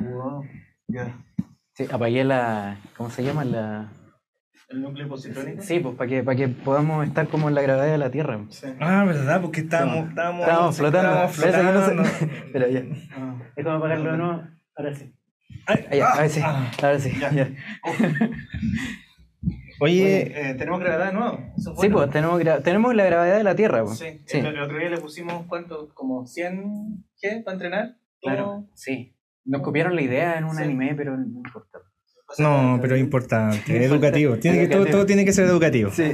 Ya. Wow. Sí, apagué la. ¿Cómo se llama? La. El núcleo positrónico. Sí, pues para que, para que podamos estar como en la gravedad de la Tierra. Sí. Ah, ¿verdad? Porque estábamos, estábamos, Estábamos flotando. estábamos no flotando. Pero ya. Ah. Déjame apagarlo de nuevo. Ahora sí. Ay, Ah, ya, ah, ahora sí. ah. Ahora sí. Ya. ya. Oye, Eh, tenemos gravedad de nuevo. Eso es Sí, pues tenemos, gra- tenemos la gravedad de la Tierra. Pues. Sí. Sí. El, el otro día le pusimos, ¿cuánto? Como 100 G para entrenar. Claro, sí. Nos copiaron la idea en un Sí. anime, pero no importa. no, pero es importante, educativo. Tiene que, todo, tiene que ser educativo. Sí.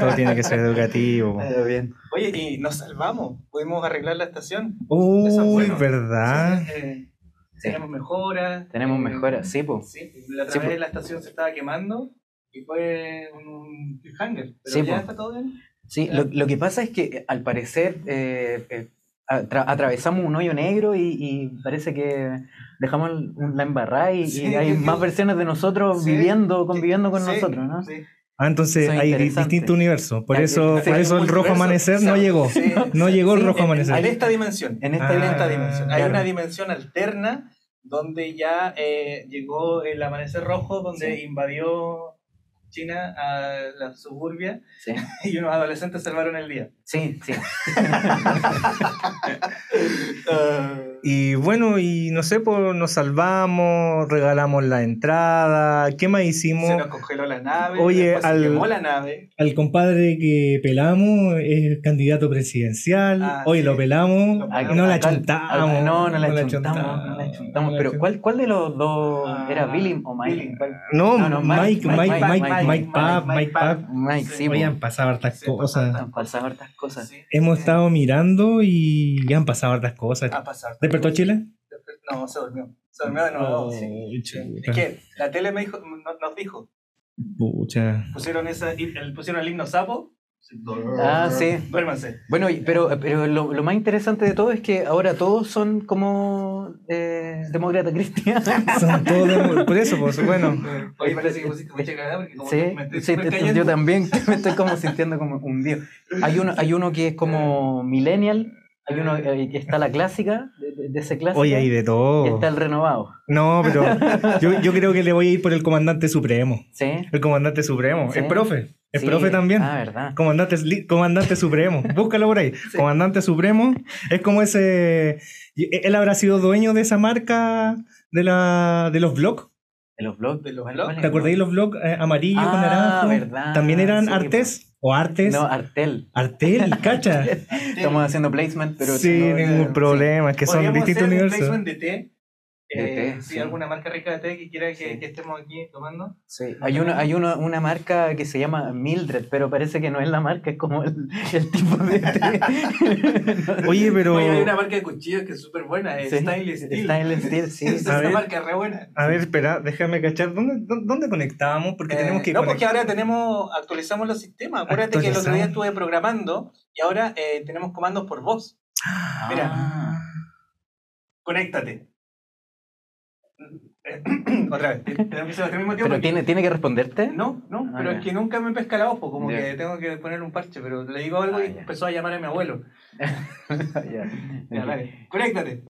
Todo tiene que ser educativo. Pero bien. Oye, y nos salvamos. Pudimos arreglar la estación. Eso es Uy, bueno. ¿verdad? Sí, eh, Sí. Tenemos mejoras. Tenemos eh, mejoras, sí, pues. Sí, la pues. la estación se estaba quemando y fue un cliffhanger. Pero Sí, ya está todo bien. Sí, lo, lo que pasa es que al parecer eh, eh, atra- atravesamos un hoyo negro y, y parece que dejamos la embarrada y, hay más versiones de nosotros Sí, viviendo, conviviendo con Sí, nosotros, ¿no? Sí. Ah, entonces Eso hay di- interesante. distintos universos. Por eso, sí, por eso el rojo amanecer no llegó. sí. No llegó el rojo en- amanecer. En esta dimensión. En esta Ah, En dimensión. esta dimensión. Hay claro. una dimensión alterna donde ya eh, llegó el amanecer rojo, donde Sí. invadió China a la suburbia Sí, y unos adolescentes salvaron el día. sí, sí. Y bueno, y no sé, pues nos salvamos, regalamos la entrada. ¿Qué más hicimos? se nos congeló la nave, Oye, al- se quemó la nave. Al compadre que pelamos es candidato presidencial. Ah, Hoy sí. lo pelamos. Lo y pelamos. no la chuntamos. No, no la chuntamos, chuntamos, no la chuntamos. no la Pero chuntamos. ¿cuál, ¿cuál de los dos Ah, era Billy o Mike? No, No, no, Mike, Mike, Mike, Mike, Mike, Mike, Pap, Mike Pap. Mike, sí, Oye, han pasado hartas Sí, cosas. han pasado hartas cosas. Sí. Hemos estado mirando y ya han pasado hartas cosas. a pasar. ¿Despertó Chile? No, se durmió. Se durmió de nuevo. chuta. Es que la tele me dijo, no- nos dijo, Pucha. pusieron esa, el, pusieron el himno sapo. Ah, sí. Duérmanse. Bueno, pero, pero lo, lo más interesante de todo es que ahora todos son como eh, demócratas cristianos. Son todos de- Por eso, pues bueno. Oye, parece que pusiste mucha cagada porque como Sí, que me estoy sí, te- yo también me estoy como sintiendo como un dios. Hay uno, hay uno que es como millennial, hay uno eh, que está la clásica, de, de- de ese clásico, Oye, hay de y todo. está el renovado. No, pero yo, yo creo que le voy a ir por el comandante supremo. ¿Sí? El comandante supremo. Sí. El profe. El Sí. profe también. Ah, verdad. Comandante, comandante supremo. Búscalo por ahí. Comandante supremo. Es como ese. y- Él habrá sido dueño de esa marca de, la, de los blogs. De los blogs. De los ¿cuál- blogs. cuál ¿Te acordáis los blogs eh, amarillos con Ah, naranjo? verdad. También eran Sí, artes o artes. No, Artel. Artel, cacha. Estamos haciendo placement, pero sí, no, ningún sí. problema. Es que son distintos universos. placement de té. Eh, té, sí, sí. alguna marca rica de té que quiera que, Sí. que estemos aquí tomando. Sí, hay una, hay una, una marca que se llama Mildred, pero parece que no es la marca, es como el, el tipo de té. Oye, pero. Oye, hay una marca de cuchillos que es súper buena, es Sí, Style Steel. Style Steel, sí. Es A una ver. marca re buena. A ver, espera, déjame cachar. ¿Dónde, dónde, conectábamos? Porque Eh, tenemos que no, porque ahora tenemos, actualizamos los sistemas. Acuérdate que el otro día estuve programando y ahora eh, tenemos comandos por voz. Mira. Ah. Conéctate. Otra vez. ¿Tenemos que hacerlo al mismo tiempo? ¿Pero tiene, tiene que responderte? No, no, Ah, pero es que nunca me pesca la pues, como que tengo que poner un parche, pero le digo algo Ah, y empezó a llamar a mi abuelo. Ya. Ya, dale, conéctate.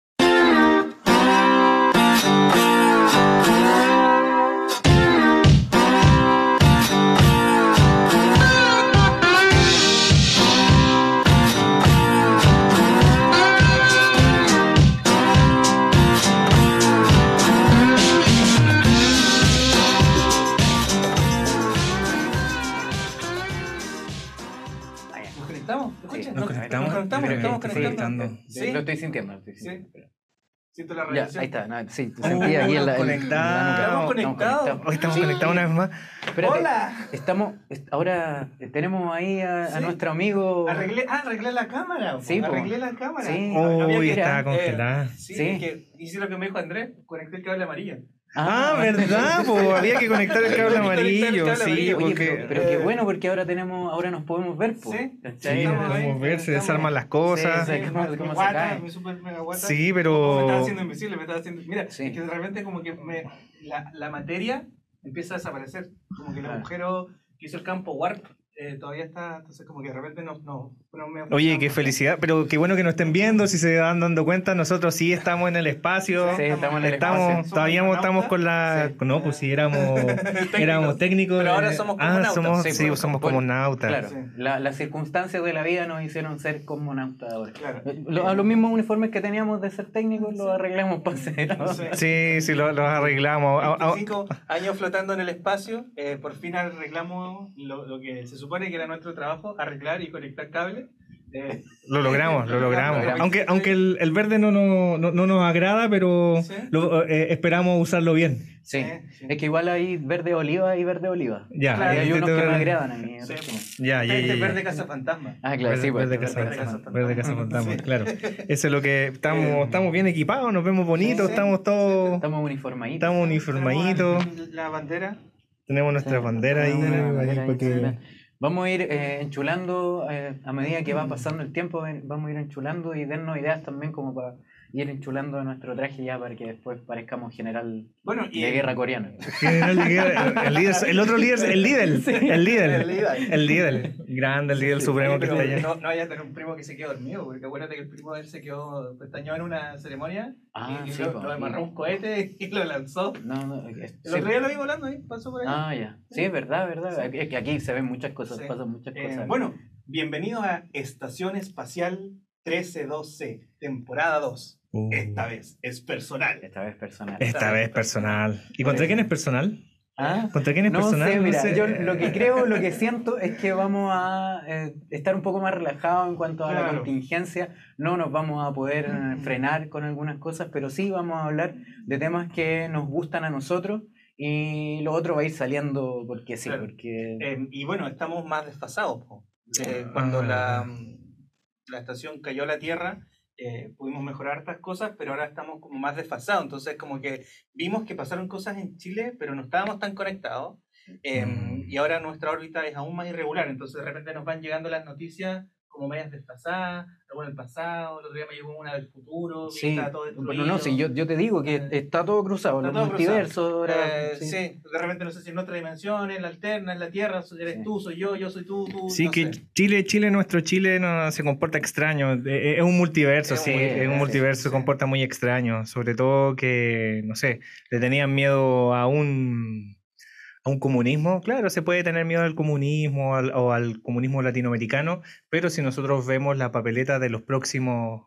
Escuchas? Nos conectamos. Nos conectamos, Pero estamos conectando. Sí, Lo estoy sintiendo. lo estoy. Siento la Ya, ahí está. no, sí, te Oh, sentí aquí en la, en- en la conectado. nuca. Estamos conectados. Hoy estamos Sí. conectados una vez más. Espérate, ¡Hola! Estamos, est- ahora tenemos ahí a, nuestro amigo. Arreglé, ah, arreglé la cámara. Sí, po. arreglé la cámara. Sí. Había Uy, que- estaba eh, congelada. sí, Sí. es que hice lo que me dijo Andrés, conecté el cable amarillo. Ah, ¿verdad? Po, había que conectar el cable conectar el amarillo. cable Sí, amarillo. Oye, porque. pero, pero qué bueno porque ahora tenemos, ahora nos podemos ver, po, Sí, ¿cachai? Sí, ahí, podemos ver, se desarman las cosas. Sí, Sí. Sí, Me pero. estaba haciendo invisible, me estaba haciendo. Mira, Sí. es que de repente como que me, la, la materia empieza a desaparecer. Como que el Ah. agujero que hizo el campo Warp eh, todavía está, entonces como que de repente no... no, Oye, qué felicidad, pero qué bueno que nos estén viendo, si se van dando cuenta, nosotros sí estamos en el espacio. Sí, estamos en el Estamos, espacio. todavía ¿Somos estamos con la... Sí. No, pues sí, éramos, éramos técnicos. Pero ahora somos Ah, cosmonautas. somos, Sí, sí, pues, somos bueno, cosmonautas. Claro, Sí. la- las circunstancias de la vida nos hicieron ser cosmonautas ahora. Claro. Eh, lo- a los mismos uniformes que teníamos de ser técnicos los arreglamos para ser. No sé. Sí, sí, lo- los arreglamos. Ah, ah, 25 años flotando en el espacio, eh, por fin arreglamos lo, lo que se supone que era nuestro trabajo, arreglar y conectar cables. Lo logramos, lo logramos. Aunque, aunque el, el verde no, no, no, no nos agrada, pero Sí. lo- eh, esperamos usarlo bien. Sí, Sí, sí. es que igual hay verde oliva y verde oliva. Ya, Claro, Y hay este unos que me agradan a mí. Sí. Ya, ya, este ya, verde casa fantasma. Ah, claro, Verde, sí, pues, verde verde casa, verde casa fantasma. verde casa fantasma, Sí. claro. Eso es lo que estamos, estamos bien equipados, nos vemos bonitos, estamos todos, Estamos uniformaditos. estamos uniformaditos, Tenemos La bandera. tenemos nuestra Sí, bandera ahí, bandera ahí, que- sí. Vamos a ir eh, enchulando eh, a medida que va pasando el tiempo, ven- vamos a ir enchulando y darnos ideas también como para ir enchulando nuestro traje ya para que después parezcamos general Bueno, y de guerra coreana. General de guerra, el, líder, el otro líder, el líder, el líder, El líder. el líder, grande, el líder supremo Oye, que está allá. no, no vaya a tener un primo que se quedó dormido, porque acuérdate que el primo de él se quedó pestañado en una ceremonia Ah, y, y sí, lo, lo amarró un cohete y lo lanzó. No, no, es- El sí. otro día lo vi volando ahí, pasó por ahí. Ah, ya. Sí, es verdad, verdad. Sí. Es que aquí se ven muchas cosas, Sí. pasan muchas Eh, cosas. bueno, bienvenidos a Estación Espacial 132C, temporada 2. Uh, Esta vez es personal. Esta vez personal. esta vez personal. ¿Y contra quién es personal? Ah, ¿Contra quién es no personal? sé, No mira, sé. yo lo que creo, lo que siento es que vamos a eh, estar un poco más relajados en cuanto a la contingencia. No nos vamos a poder eh, frenar con algunas cosas, pero sí vamos a hablar de temas que nos gustan a nosotros y lo otro va a ir saliendo porque sí, Claro. porque... Eh, y bueno, estamos más desfasados. po. Eh, cuando la, Ah. la estación cayó a la Tierra, eh, pudimos mejorar estas cosas, pero ahora estamos como más desfasados. Entonces, como que vimos que pasaron cosas en Chile, pero no estábamos tan conectados. Eh, Mm. Y ahora nuestra órbita es aún más irregular. Entonces, de repente nos van llegando las noticias como medias desfasadas, algo en el pasado, el otro día me llegó una del futuro, que Sí, está todo bueno, destruido. no, sí, yo, yo te digo que Eh, está todo cruzado, está los todo cruzado. multiversos, ahora, Eh, sí. sí. de repente no sé si en otra dimensión, en la alterna, en la Tierra, eres Sí. tú, soy yo, yo soy tú, tú. Sí, no que sé. Chile, Chile, nuestro Chile no se comporta extraño. Eh, Es un multiverso, Es un sí. multiverso, Es un sí, multiverso, se sí. comporta muy extraño. Sobre todo que, no sé, le tenían miedo a un, a un comunismo. Claro, se puede tener miedo al comunismo o al comunismo latinoamericano, pero si nosotros vemos la papeleta de los próximos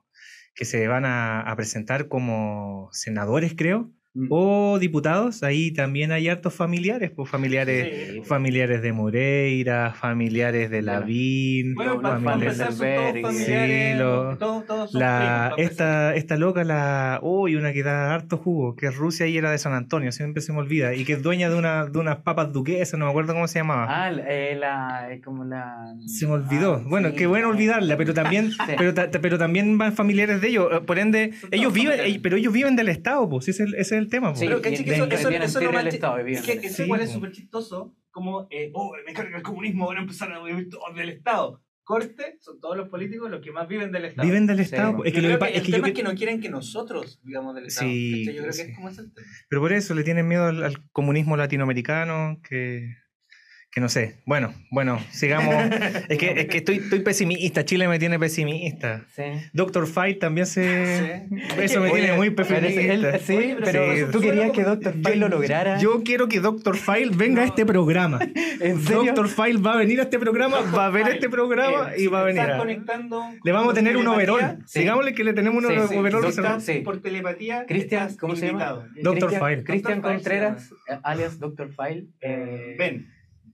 que se van a presentar como senadores, creo, Mm. o diputados, ahí también hay hartos familiares, pues familiares Sí. familiares de Moreira, familiares de De la- Lavín, Bueno, familiares Albergue. familiares, Sí, lo- todos, todos la, primos, esta, esta loca, la uy, una que da harto jugo, que es Rusia y era de San Antonio, siempre se me olvida, y que es dueña de, una, de unas papas duquesas, no me acuerdo cómo se llamaba. Ah, la- eh, la, eh, como la... Se me olvidó. Ah, bueno, sí, qué bueno eh, olvidarla, pero también, pero, ta- pero también van familiares de ellos. eh, Por ende, ellos viven, familiares. pero ellos viven del Estado, pues, ese es el, ese es el tema. Sí, Pero caché que eso, eso, eso es Estado, que Sí, igual es súper chistoso, como, eh, oh, me carga el comunismo, van a empezar a vivir todos del Estado. Corte, son todos los políticos los que más viven del Estado. Viven del Sí, Estado. pues, Es Yo que lo creo que que pa- es el que yo tema que- es que no quieren que nosotros vivamos del Estado. Sí. Yo creo sí. que es como ese el tema. Pero por eso le tienen miedo al, al comunismo latinoamericano, que, que no sé. Bueno, bueno, sigamos. es que, es que estoy, estoy pesimista, Chile me tiene pesimista. Sí. Doctor Fight también se... Sí. Eso me Oye, tiene muy pesimista. él- sí, pero sí, tú querías que Doctor File lo lograra. Yo quiero que Doctor File venga a este programa. ¿En serio? Doctor File va a venir a este programa, va a ver File, este programa eh, y va a venir. conectando Le vamos a tener un overall. Sí. Digámosle que le tenemos un Sí, sí, overall Doctor- reservado. sí. por telepatía. Cristian, ¿cómo se llama? invitado. Doctor File. Cristian Contreras, eh, alias Doctor File. eh, Ven,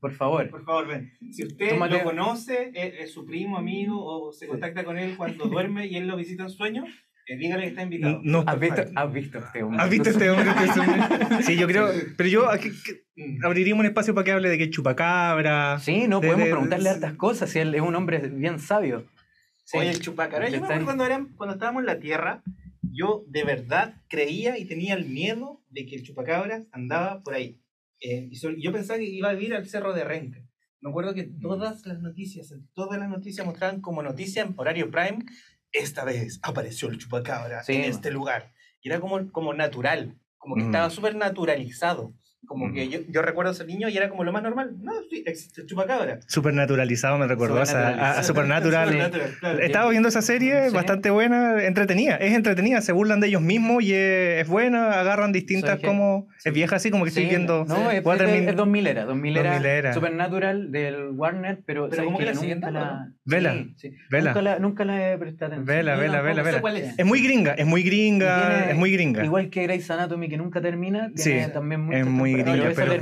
Por favor. por favor, ven. Si usted Tómate- lo conoce, es, es su primo, amigo, o se contacta con él cuando duerme y él lo visita en sueño, eh, dígale que está invitado. No, ¿Has visto, has visto este hombre? ¿Has visto este hombre? Sí, yo creo. Pero yo aquí- que- Mm. abriríamos un espacio para que hable de que chupacabra. Sí, no, De- podemos de- preguntarle hartas cosas. Si él es un hombre bien sabio. Sí. Oye, el chupacabra. Yo me acuerdo cuando, eran, cuando estábamos en la Tierra, yo de verdad creía y tenía el miedo de que el chupacabras andaba por ahí. Eh, y sol- yo pensaba que iba a vivir al Cerro de Renca. Me acuerdo que todas las noticias, todas las noticias mostraban como noticia en horario prime, esta vez apareció el chupacabra Sí, en este lugar. Y era como, como natural, como que Mm. estaba súper naturalizado. Como Mm. que yo, yo recuerdo ser niño y era como lo más normal. No, sí, existe chupacabra. Supernaturalizado me recordó a, a- a Supernatural. Supernatural, claro. Estaba viendo esa serie, Sí. bastante buena, entretenida. Es entretenida, se burlan de ellos mismos y es, es buena, agarran distintas ¿Sabes qué? como... Es vieja así, como que estoy viendo... No, es, a es, es 2000 era. 2000 era, 2000 era. Supernatural del Warner, pero. Pero ¿sabes como que la dando, la- Vela, sí, sí. vela. Nunca la, nunca la he prestado atención. Vela, vela, vela, vela. cuál es. Es muy gringa, es muy gringa, es muy gringa. Igual que Grey's Anatomy, que nunca termina. Tiene también es muy gringa, pero es.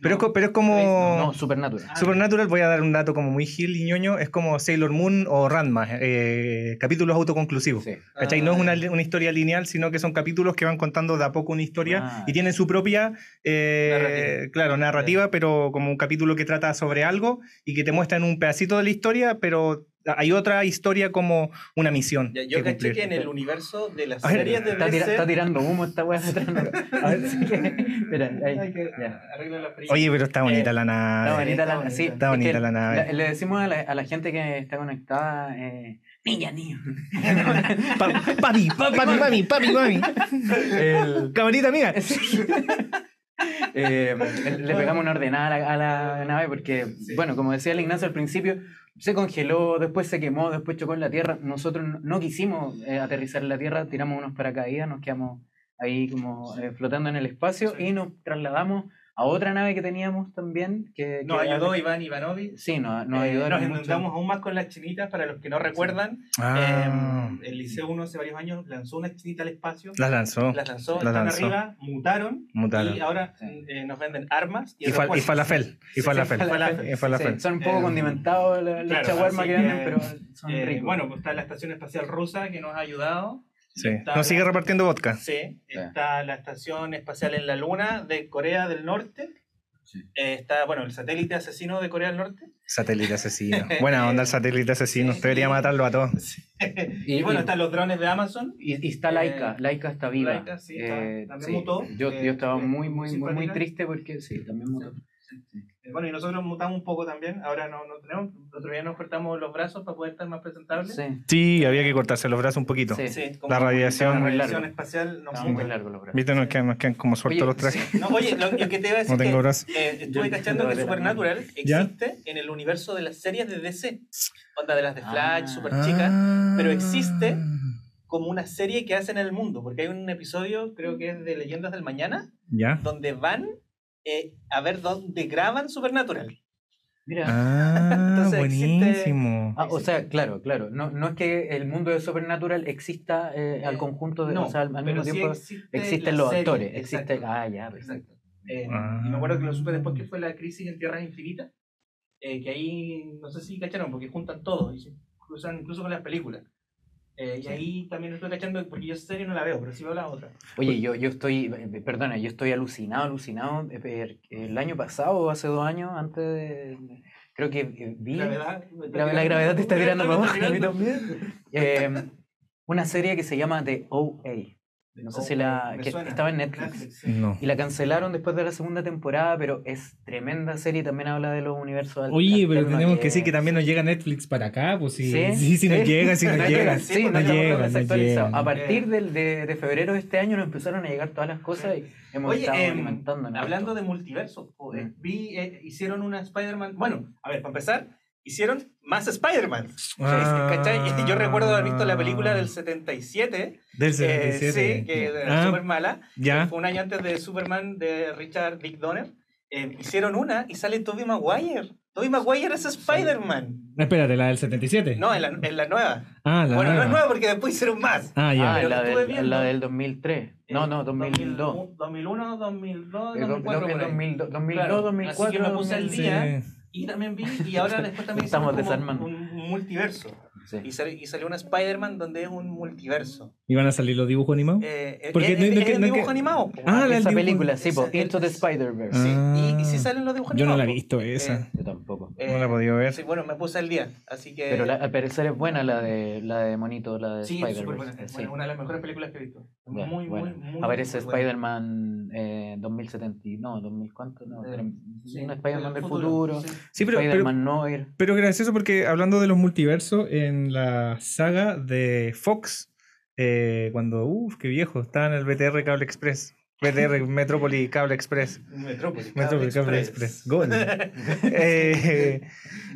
Pero, No, pero como... No, Supernatural. Ah, Supernatural, voy a dar un dato como muy gil y ñoño, es como Sailor Moon o Ranma, eh, capítulos autoconclusivos. Sí. ¿Cachai? Ah, no es una, ya. una historia lineal, sino que son capítulos que van contando de a poco una historia Ah. y tienen su propia, eh, Narrativa. claro, narrativa, pero como un capítulo que trata sobre algo y que te muestran un pedacito de la historia, pero hay otra historia como una misión. Ya, yo que caché que en el universo de las ver, series de Está, tira- DC... está tirando humo esta weá. Oye, pero está bonita Eh, la nave. Está bonita la, sí, Está es bonita que la nave. le decimos a la, a la gente que está conectada, eh, niña, niño. Pa- papi, papi, mami, papi, mami. El- Camarita mía. Eh, le pegamos una ordenada a la, a la nave porque, bueno, como decía el Ignacio al principio, se congeló, después se quemó, después chocó en la Tierra. Nosotros no, quisimos eh, aterrizar en la Tierra, tiramos unos paracaídas, nos quedamos ahí como eh, flotando en el espacio Sí. y nos trasladamos a otra nave que teníamos también. Que, Nos que- ayudó Iván Ivanovic. Sí, nos, nos Eh, ayudaron nos inundamos aún más con las chinitas, para los que no recuerdan. Ah, eh, el Liceo 1 hace varios años lanzó una chinita al espacio. las lanzó. Las lanzó, Las están lanzó. arriba, mutaron, Mutaron. y ahora Sí. eh, nos venden armas y, Y, fal- y falafel. Y falafel. sí, falafel. Y falafel. Sí, son un poco Eh, condimentados la- los claro, chaguarmas que venden, que, pero son Eh, ricos. bueno, pues está la Estación Espacial Rusa que nos ha ayudado. Sí. Está Nos sigue la- repartiendo vodka. Sí, está la Estación Espacial en la Luna de Corea del Norte. Sí. Eh, está, bueno, el satélite asesino de Corea del Norte. Satélite asesino. Buena onda el satélite asesino. Sí. Debería matarlo a todos. y, Y- bueno, y- están los drones de Amazon. Y, y está Laika, Eh, Laika está viva. Laika, sí, está- Eh, también sí. mutó. Yo, Eh, yo estaba eh, muy, muy muy, muy, triste porque sí, también mutó. Eh, Bueno, y nosotros mutamos un poco también. Ahora no, no tenemos. El otro día nos cortamos los brazos para poder estar más presentables. Sí, Sí, había que cortarse los brazos un poquito. Sí. Sí, La radiación- la radiación largo. espacial nos muy muta. largos los brazos. Viste, nos quedan, nos quedan como sueltos Oye, los trajes. No, oye, lo, lo que te iba a decir No tengo que, brazos. eh, estuve cachando que Supernatural ¿Ya? existe en el universo de las series de DC. Onda de las de Flash, Ah. super chicas, Ah. pero existe como una serie que hacen en el mundo. Porque hay un episodio, creo que es de Leyendas del Mañana, ¿Ya? donde van eh, a ver dónde graban Supernatural. Mira. Ah, Entonces existe- buenísimo. Ah, o sea, claro, claro. No, no es que el mundo de Supernatural exista eh, al Eh, conjunto de. no, o sea, al, mismo sí tiempo existe existen los serie, actores. exacto. Existe, ah, ya. perfecto. Exacto. Eh, Ah. Y me acuerdo que lo supe después que fue la crisis en Tierras Infinitas, eh, que ahí, no sé si cacharon, porque juntan todo y se cruzan incluso con las películas. Eh, y ahí también estoy cachando, porque yo serie no la veo, pero sí veo la otra. Oye, yo, yo estoy, eh, perdona, yo estoy alucinado, alucinado. eh, El año pasado, o hace dos años, antes de. Creo que eh, vi. Gravedad, Gra- la gravedad te está tirando para abajo, a mí también. Eh, una serie que se llama The OA. No sé si la. Me que suena. estaba en Netflix. Netflix, sí. No. Y la cancelaron después de la segunda temporada, pero es tremenda serie. También habla de los universos Oye, pero tenemos que decir que también nos llega Netflix para acá, pues sí, Sí, sí, sí, nos llega, sí nos No llega. llega, Sí, Sí, no llega, llega. A partir Eh. del, de, de febrero de este año nos empezaron a llegar todas las cosas y hemos Oye, estado em, alimentando. hablando de multiverso, o, eh, Mm. vi, eh, hicieron una Spider-Man. Bueno, a ver, para empezar, hicieron más Spider-Man. Ah. Yo recuerdo haber visto la película del 77, Del eh, 77. sí, que era Ah, súper mala. Ya. Fue un año antes de Superman de Richard Dick Donner. Eh, hicieron una y sale Tobey Maguire. Tobey Maguire es Spider-Man. No, espérate, la del 77. No, en la, en la nueva. Ah, la bueno, no nueva. es nueva porque después hicieron más. Ah, ya. Ah, la, del, la del 2003. No, Eh, no, 2002. 2001, 2002, Eh, do- 2004. do- por ahí. 2002, 2002, Claro, 2004. así que me puse al 2005. día. Sí. Y también vi, y ahora después también Estamos hicieron como desarmando. un multiverso. Sí. Y, sal- y salió una Spider-Man donde es un multiverso. ¿Y van a salir los dibujos animados? Eh, Porque es, no- es- no es el no dibujo animado. Ah, la Esa dibujo- película, sí, po, Into the Spider-Verse. Sí, Ah. y, y si salen los dibujos Yo no animados. la he visto esa. Eh, Yo tampoco. eh, No la he podido ver. Sí, bueno, me puse al día, así que... Pero la- al parecer es buena la de la de Monito, la de sí. Spider-Verse. Es Sí. buena, una de las mejores películas que he visto. Muy, buena. muy, muy, Aparece muy buena. Spider-Man eh, 2070, no, 2000 cuánto, no, Eh, un Spider-Man del futuro, sí. Pero, Spider-Man Noir. pero gracioso porque hablando de los multiversos, en la saga de Fox, eh, cuando, uff, qué viejo, estaba en el BTR Cable Express. BTR, Metrópoli Cable Express. Metrópoli Cable Express. Gol. Eh,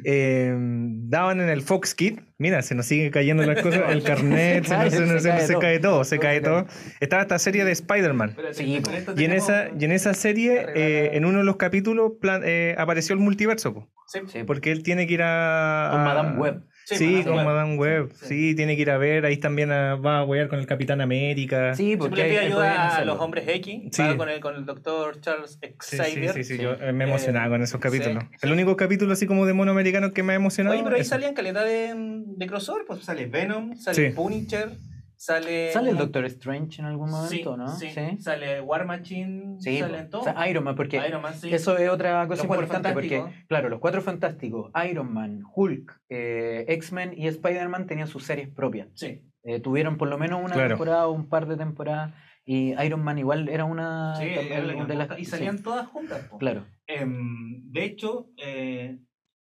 eh, daban en el Fox Kid. Mira, se nos siguen cayendo las cosas. El carnet, se, nos- se nos- se- se cae todo, se cae todo. Estaba esta serie de Spider-Man. Sí. Y en esa, y en esa serie, eh, en uno de los capítulos, plan- eh, apareció el multiverso. po. Sí, Sí, Porque él tiene que ir a. Con Madame Web. Sí, Sí, Madame con Web. Madame Web. Sí. Sí, tiene que ir a ver. Ahí también ah, va a huear con el Capitán América. Sí, porque le pide ayuda a los hombres X, Sí. va con el, con el doctor Charles Sí, sí, Xavier. sí, sí, sí. yo eh, me emocionaba Eh, con esos capítulos. sí, El sí. único capítulo así como de mono americano que me ha emocionado. Oye, pero ahí eso. salían calidad de, de crossover, pues Sale Venom. sale Sí. Punisher, sale... ¿Sale el Doctor Strange en algún Sí, momento, no? sí, sale War Machine, Sí, salen po. todos. O sea, Iron Man, porque Iron Man, sí. eso es otra cosa Los Cuatro importante, porque, claro, los cuatro fantásticos, Iron Man, Hulk, eh, X-Men y Spider-Man tenían sus series propias. Sí, Eh, tuvieron por lo menos una Claro. temporada o un par de temporadas, y Iron Man igual era una sí, era la de las- y sí, salían todas juntas. po. Claro. Em, de hecho, eh,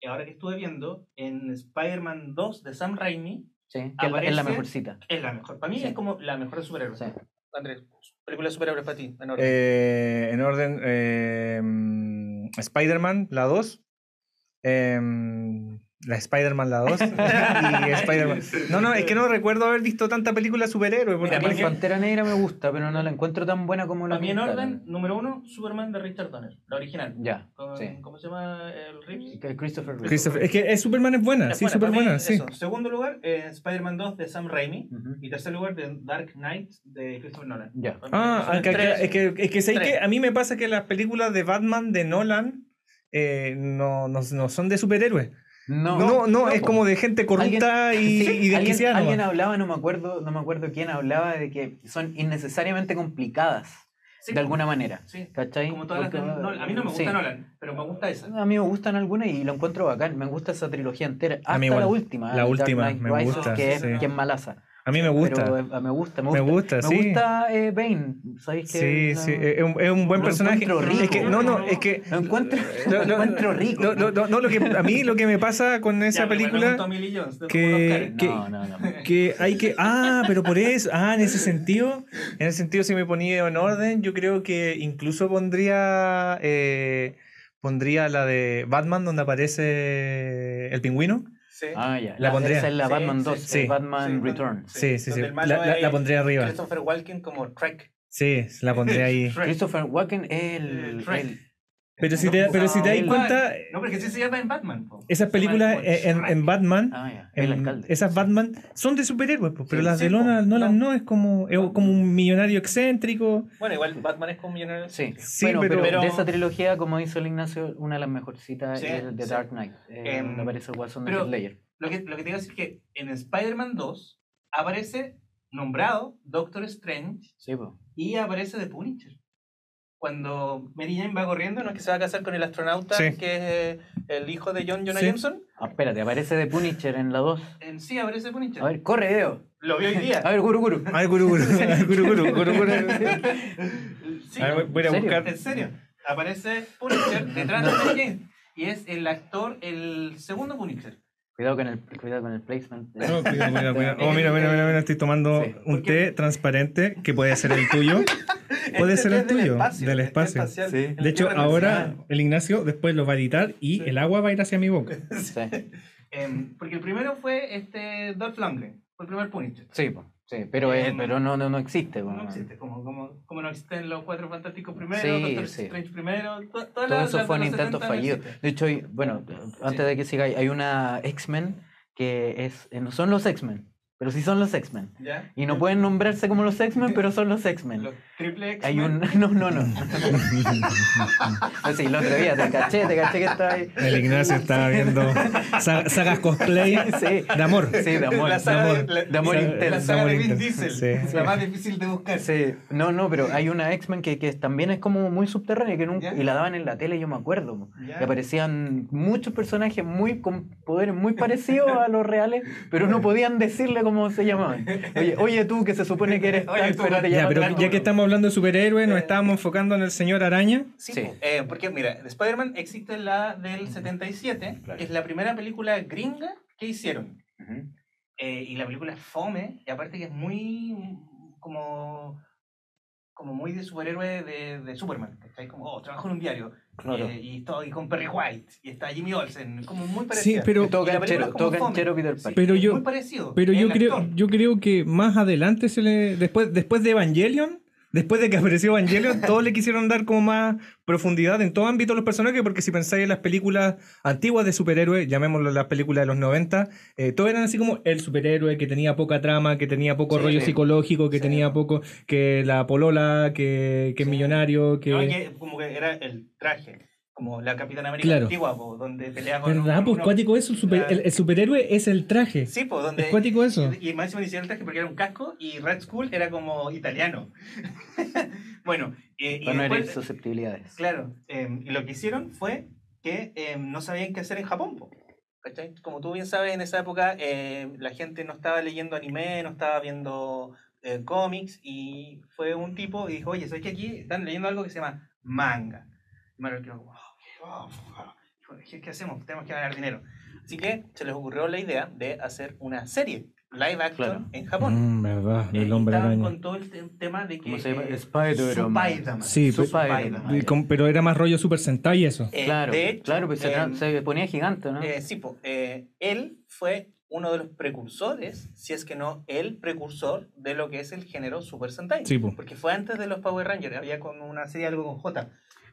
ahora que estuve viendo, en Spider-Man 2 de Sam Raimi, Sí, es la- Aparece- mejorcita. es la mejor. Para mí Sí. es como la mejor de superhéroes. Sí. Andrés, película de superhéroes para ti, en orden. Eh, en orden, eh, mm, Spider-Man, la 2. em, la Spider-Man, la 2. y Spider-Man. No, no, es que no recuerdo haber visto tanta película de superhéroes. Porque a mí. Pantera Negra me gusta, pero no la encuentro tan buena como la Para mí en orden, número uno, Superman de Richard Donner, la original. Ya, Con- sí. ¿Cómo se llama el Reeves? Christopher es que es Superman es buena, Es sí, buena, mí, buena, sí. eso. Segundo lugar, eh, Spider-Man 2 de Sam Raimi. Y tercer lugar, de Dark Knight de Christopher Nolan. Ya. Ah, es que, tres. es que, es que, a mí me pasa que las películas de Batman de Nolan eh, no, no, no son de superhéroes. No, No, no, es po. como de gente corrupta y, Sí, y alguien, desquiciada. alguien hablaba, no me acuerdo, no me acuerdo quién hablaba de que son innecesariamente complicadas Sí, de alguna manera. Sí. ¿Cachai? Como todas las de Porque, Nolan. A mí no me gusta sí. Nolan, pero me gusta esa. A mí me gustan algunas y lo encuentro bacán. Me gusta esa trilogía entera. Hasta mí la igual. última. La Dark última, Knight me Rises, gusta, Que, es, sí. que es malaza. A mí me gusta. Pero eh, me gusta, me Me gusta. gusta, Me sí. gusta eh, Bane. ¿Sabéis que Sí, sí, es un, es un buen lo personaje. encuentro rico. Es que, no, no, es que. Lo encuentro, lo no, encuentro rico. No, no, no, no, lo que, a mí lo que me pasa con esa Ya, película. Jones, que- que- No, no, no. que hay que ah pero por eso ah en ese sentido en ese sentido si me ponía en orden yo creo que incluso pondría eh, pondría la de Batman donde aparece el pingüino Sí. Ah, ya. La pondría. Esa es la Batman sí, 2, sí. el Batman Sí, Return. sí sí sí la, la- pondría arriba Christopher Walken como Trek. sí la pondría ahí. Christopher Walken, el, El el- pero si te pero si te das cuenta No, porque sí se llama en Batman. po. esas películas eh, en, en Batman Ah. El en- esas Batman son de superhéroes pero Sí, las sí, de po. Nolan, Nolan No. no es como es como un millonario excéntrico Bueno, igual Batman es como millonario. Sí, Sí, bueno, pero, pero- de esa trilogía, como hizo el Ignacio, una de las mejorcitas Sí, es The sí. Dark Knight. Eh, aparece el Watson de Ledger. Lo que, lo que te iba a decir es que en Spider-Man 2 aparece nombrado Doctor Strange y aparece The Punisher. Cuando Mary Jane va corriendo, ¿no es que se va a casar con el astronauta Sí. que es el hijo de John Jonah Sí. Jameson? Ah, espérate, aparece The Punisher en la 2. En sí aparece Punisher. A ver, corre, Deo. Lo vi hoy día. A ver, Guru Guru. ay guru guru guru guru guru guru Sí, A ver, voy- a ¿En serio? buscar en serio. Aparece Punisher detrás de Mary Jane. Y es el actor, el segundo Punisher. Cuidado con el, cuidado con el placement. No, cuidado, cuidado, cuidado. Oh, mira, mira, mira, mira, estoy tomando Sí. un té transparente que puede ser el tuyo. Puede Este ser el es del tuyo, espacio, del espacio. Sí. De hecho, ahora el Ignacio después lo va a editar y Sí. el agua va a ir hacia mi boca. Sí, Em, porque el primero fue este Dolph Lundgren, fue el primer Punisher. sí, po. Sí pero, es- Em, pero no, no, no existe. po. No existe, como, como, como no existen los Cuatro Fantásticos primero, Sí, Doctor sí. Strange primero, to- Todo las- eso las fue de un intento 70 no fallido. De hecho, hay- bueno, antes de que siga, hay una X-Men que es, eh, no son los X-Men, pero sí son los X-Men. Y no pueden nombrarse como los X-Men, pero son los X-Men. Los triple X. Hay un. No, no, no. sí, el otro día te caché, te caché que estaba ahí. El Ignacio estaba viendo sa- sagas cosplay Sí, de amor. sí, de amor. La de amor, de- la- de amor la- intenso. La saga de Vin Diesel, sí. la más difícil de buscar. Sí, no, no, pero hay una X-Men que, que también es como muy subterránea que nunca, y la daban en la tele, yo me acuerdo. Y aparecían muchos personajes muy con poderes muy parecidos a los reales, pero no podían decirle cómo se llamaban. Oye, oye tú que se supone que eres Oye, tal, tú, pero te ya, pero tal ya como- que estamos hablando de superhéroes, nos estábamos enfocando en el señor araña. Sí, Sí. Eh, porque mira, de Spider-Man existe la del 77, Claro. que es la primera película gringa que hicieron. Ujú. Eh, y la película es fome, y aparte que es muy como como muy de superhéroe de, de Superman. ¿cachai? Como, oh, trabajo en un diario. Claro. eh, y, estoy con Perry White. Y está Jimmy Olsen. Como muy Sí, parecido. pero, todo canchero, canchero Peter. Pero yo- muy parecido. pero yo creo, actor. yo creo que más adelante se le. Después, después de Evangelion, después de que apareció Evangelion, todos le quisieron dar como más profundidad en todo ámbito a los personajes, porque si pensáis en las películas antiguas de superhéroes, llamémoslo las películas de los 90, eh, todos eran así como el superhéroe que tenía poca trama, que tenía poco Sí, rollo sí. psicológico, que Sí. tenía poco, que la polola, que, que millonario, que... No, que como que era el traje. Como la Capitana América Claro. antigua, po, donde pelea con. ¿Verdad? un- Pues uno- cuático eso, el, super- el, el superhéroe es el traje. Sí, pues donde. Es cuático eso. Y, y le hicieron el traje porque era un casco y Red Skull era como italiano. bueno, eh, y Para no herir después, susceptibilidades. claro, eh, y lo que hicieron fue que eh, no sabían qué hacer en Japón. po, ¿cachai? Como tú bien sabes, en esa época eh, la gente no estaba leyendo anime, no estaba viendo eh, cómics y fue un tipo y dijo, oye, ¿sabes que aquí están leyendo algo que se llama manga? Y como, "Oh, ¿qué? Oh, oh". Dijo, ¿qué, hacemos? Tenemos que ganar dinero. Así que se les ocurrió la idea de hacer una serie live action Claro. en Japón. Mm, verdad, Eh, el hombre estaban con todo el te- tema de que... ¿Cómo se llama? eh, Spider-Man. Sí. Y con- pero era más rollo Super Sentai eso. Eh, Claro, de hecho, claro, pues em, se ponía gigante, ¿no? Eh, sí, po, eh, él fue uno de los precursores, si es que no el precursor de lo que es el género Super Sentai. Sí, po. Porque fue antes de los Power Rangers, había con una serie algo con J.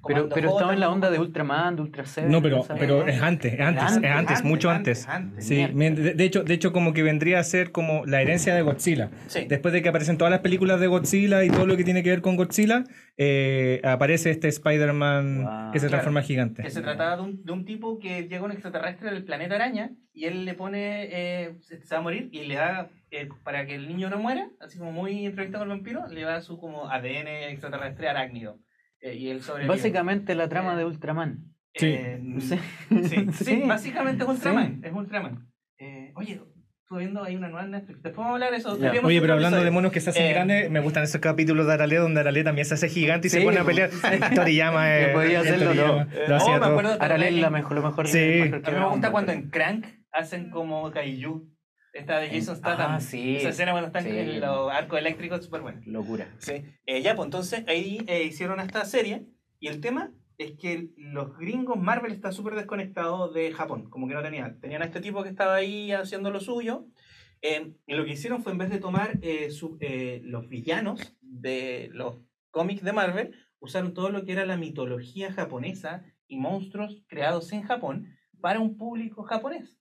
pero pero J, estaba en la onda de Ultraman, de Ultra Seven, No, pero, pero es antes, es antes, es antes, mucho antes. Sí, Mierda. men- de, de hecho, de hecho, como que vendría a ser como la herencia de Godzilla. Sí. Después de que aparecen todas las películas de Godzilla y todo lo que tiene que ver con Godzilla, eh, aparece este Spider-Man Wow. que se Claro. transforma en gigante. Que se trataba de un, de un tipo que llega un extraterrestre del planeta araña y él le pone, eh, se se va a morir y le da, eh, para que el niño no muera, así como muy entrevistado con el vampiro, le da su como ADN extraterrestre arácnido. Eh, y él sobrevive. Básicamente la trama de Ultraman. Sí. Eh, Sí. sí, sí, Sí. básicamente es Ultraman. Es Ultraman. Eh, oye, estuve viendo ahí una nueva Netflix. Después vamos a hablar de eso. Oye, pero hablando de monos que se hacen Eh, grandes, me gustan esos capítulos de Arale donde Arale también se hace gigante y se pone a pelear. Toriyama Que eh, podía hacerlo Eh, lo oh, hacía todo. acuerdo Arale es la mejor, lo mejor. Sí. mejor que A mí me gusta cuando en Crank hacen como Kaiju. Esta de Jason Statham. Ah, sí. Esa escena cuando están Sí. en los arcos eléctricos es súper buena. Locura. Sí. Eh, ya, pues entonces ahí eh, hicieron esta serie y el tema es que los gringos, Marvel está súper desconectado de Japón, como que no tenían. Tenían a este tipo que estaba ahí haciendo lo suyo eh, y lo que hicieron fue en vez de tomar eh, su- eh, los villanos de los cómics de Marvel, usaron todo lo que era la mitología japonesa y monstruos creados en Japón para un público japonés.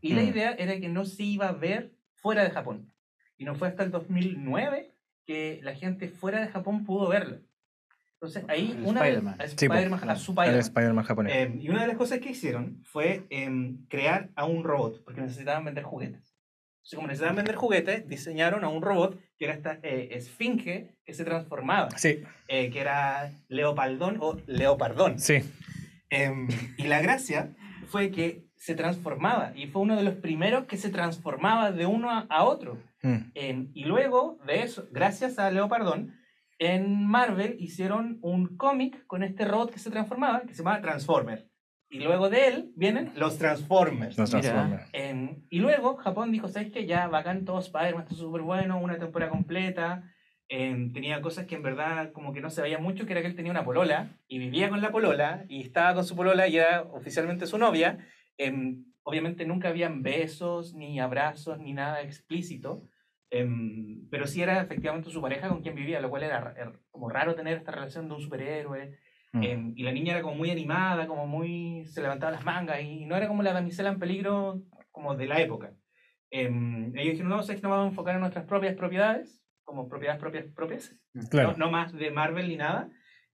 Y la Mm. idea era que no se iba a ver fuera de Japón. Y no fue hasta el 2009 que la gente fuera de Japón pudo verlo. Entonces ahí El una Spider-Man. a Sí, po. Spider-Man, a su El Spider-Man. Spider-Man japonés. Eh, y una de las cosas que hicieron fue em, crear a un robot, porque necesitaban vender juguetes. Entonces, como necesitaban vender juguetes, diseñaron a un robot que era esta eh, esfinge que se transformaba, Sí, eh, que era Leopardón o Leopardón. sí. Em, y la gracia fue que se transformaba y fue uno de los primeros que se transformaba de uno a, a otro. Mm. Em, y luego de eso, gracias a Leopardón, en Marvel hicieron un cómic con este robot que se transformaba, que se llama Transformer. Y luego de él vienen los Transformers. Nos Mira. transforma. Em, y luego Japón dijo, ¿sabes qué? Ya, bacán todo, Spider-Man está súper bueno, una temporada completa. Tenía cosas que en verdad como que no se veía mucho, que era que él tenía una polola y vivía con la polola y estaba con su polola y era oficialmente su novia. Em, obviamente nunca habían besos, ni abrazos, ni nada explícito. Em, pero sí era efectivamente su pareja con quien vivía, lo cual era, ra- era como raro tener esta relación de un superhéroe. Mm. Em, y la niña era como muy animada, como muy... se levantaba las mangas y no era como la damisela en peligro como de la época. Ellos dijeron, no, ¿sabes que nos vamos a enfocar en nuestras propias propiedades? Como propiedades propias propias. Claro, No, no más de Marvel ni nada.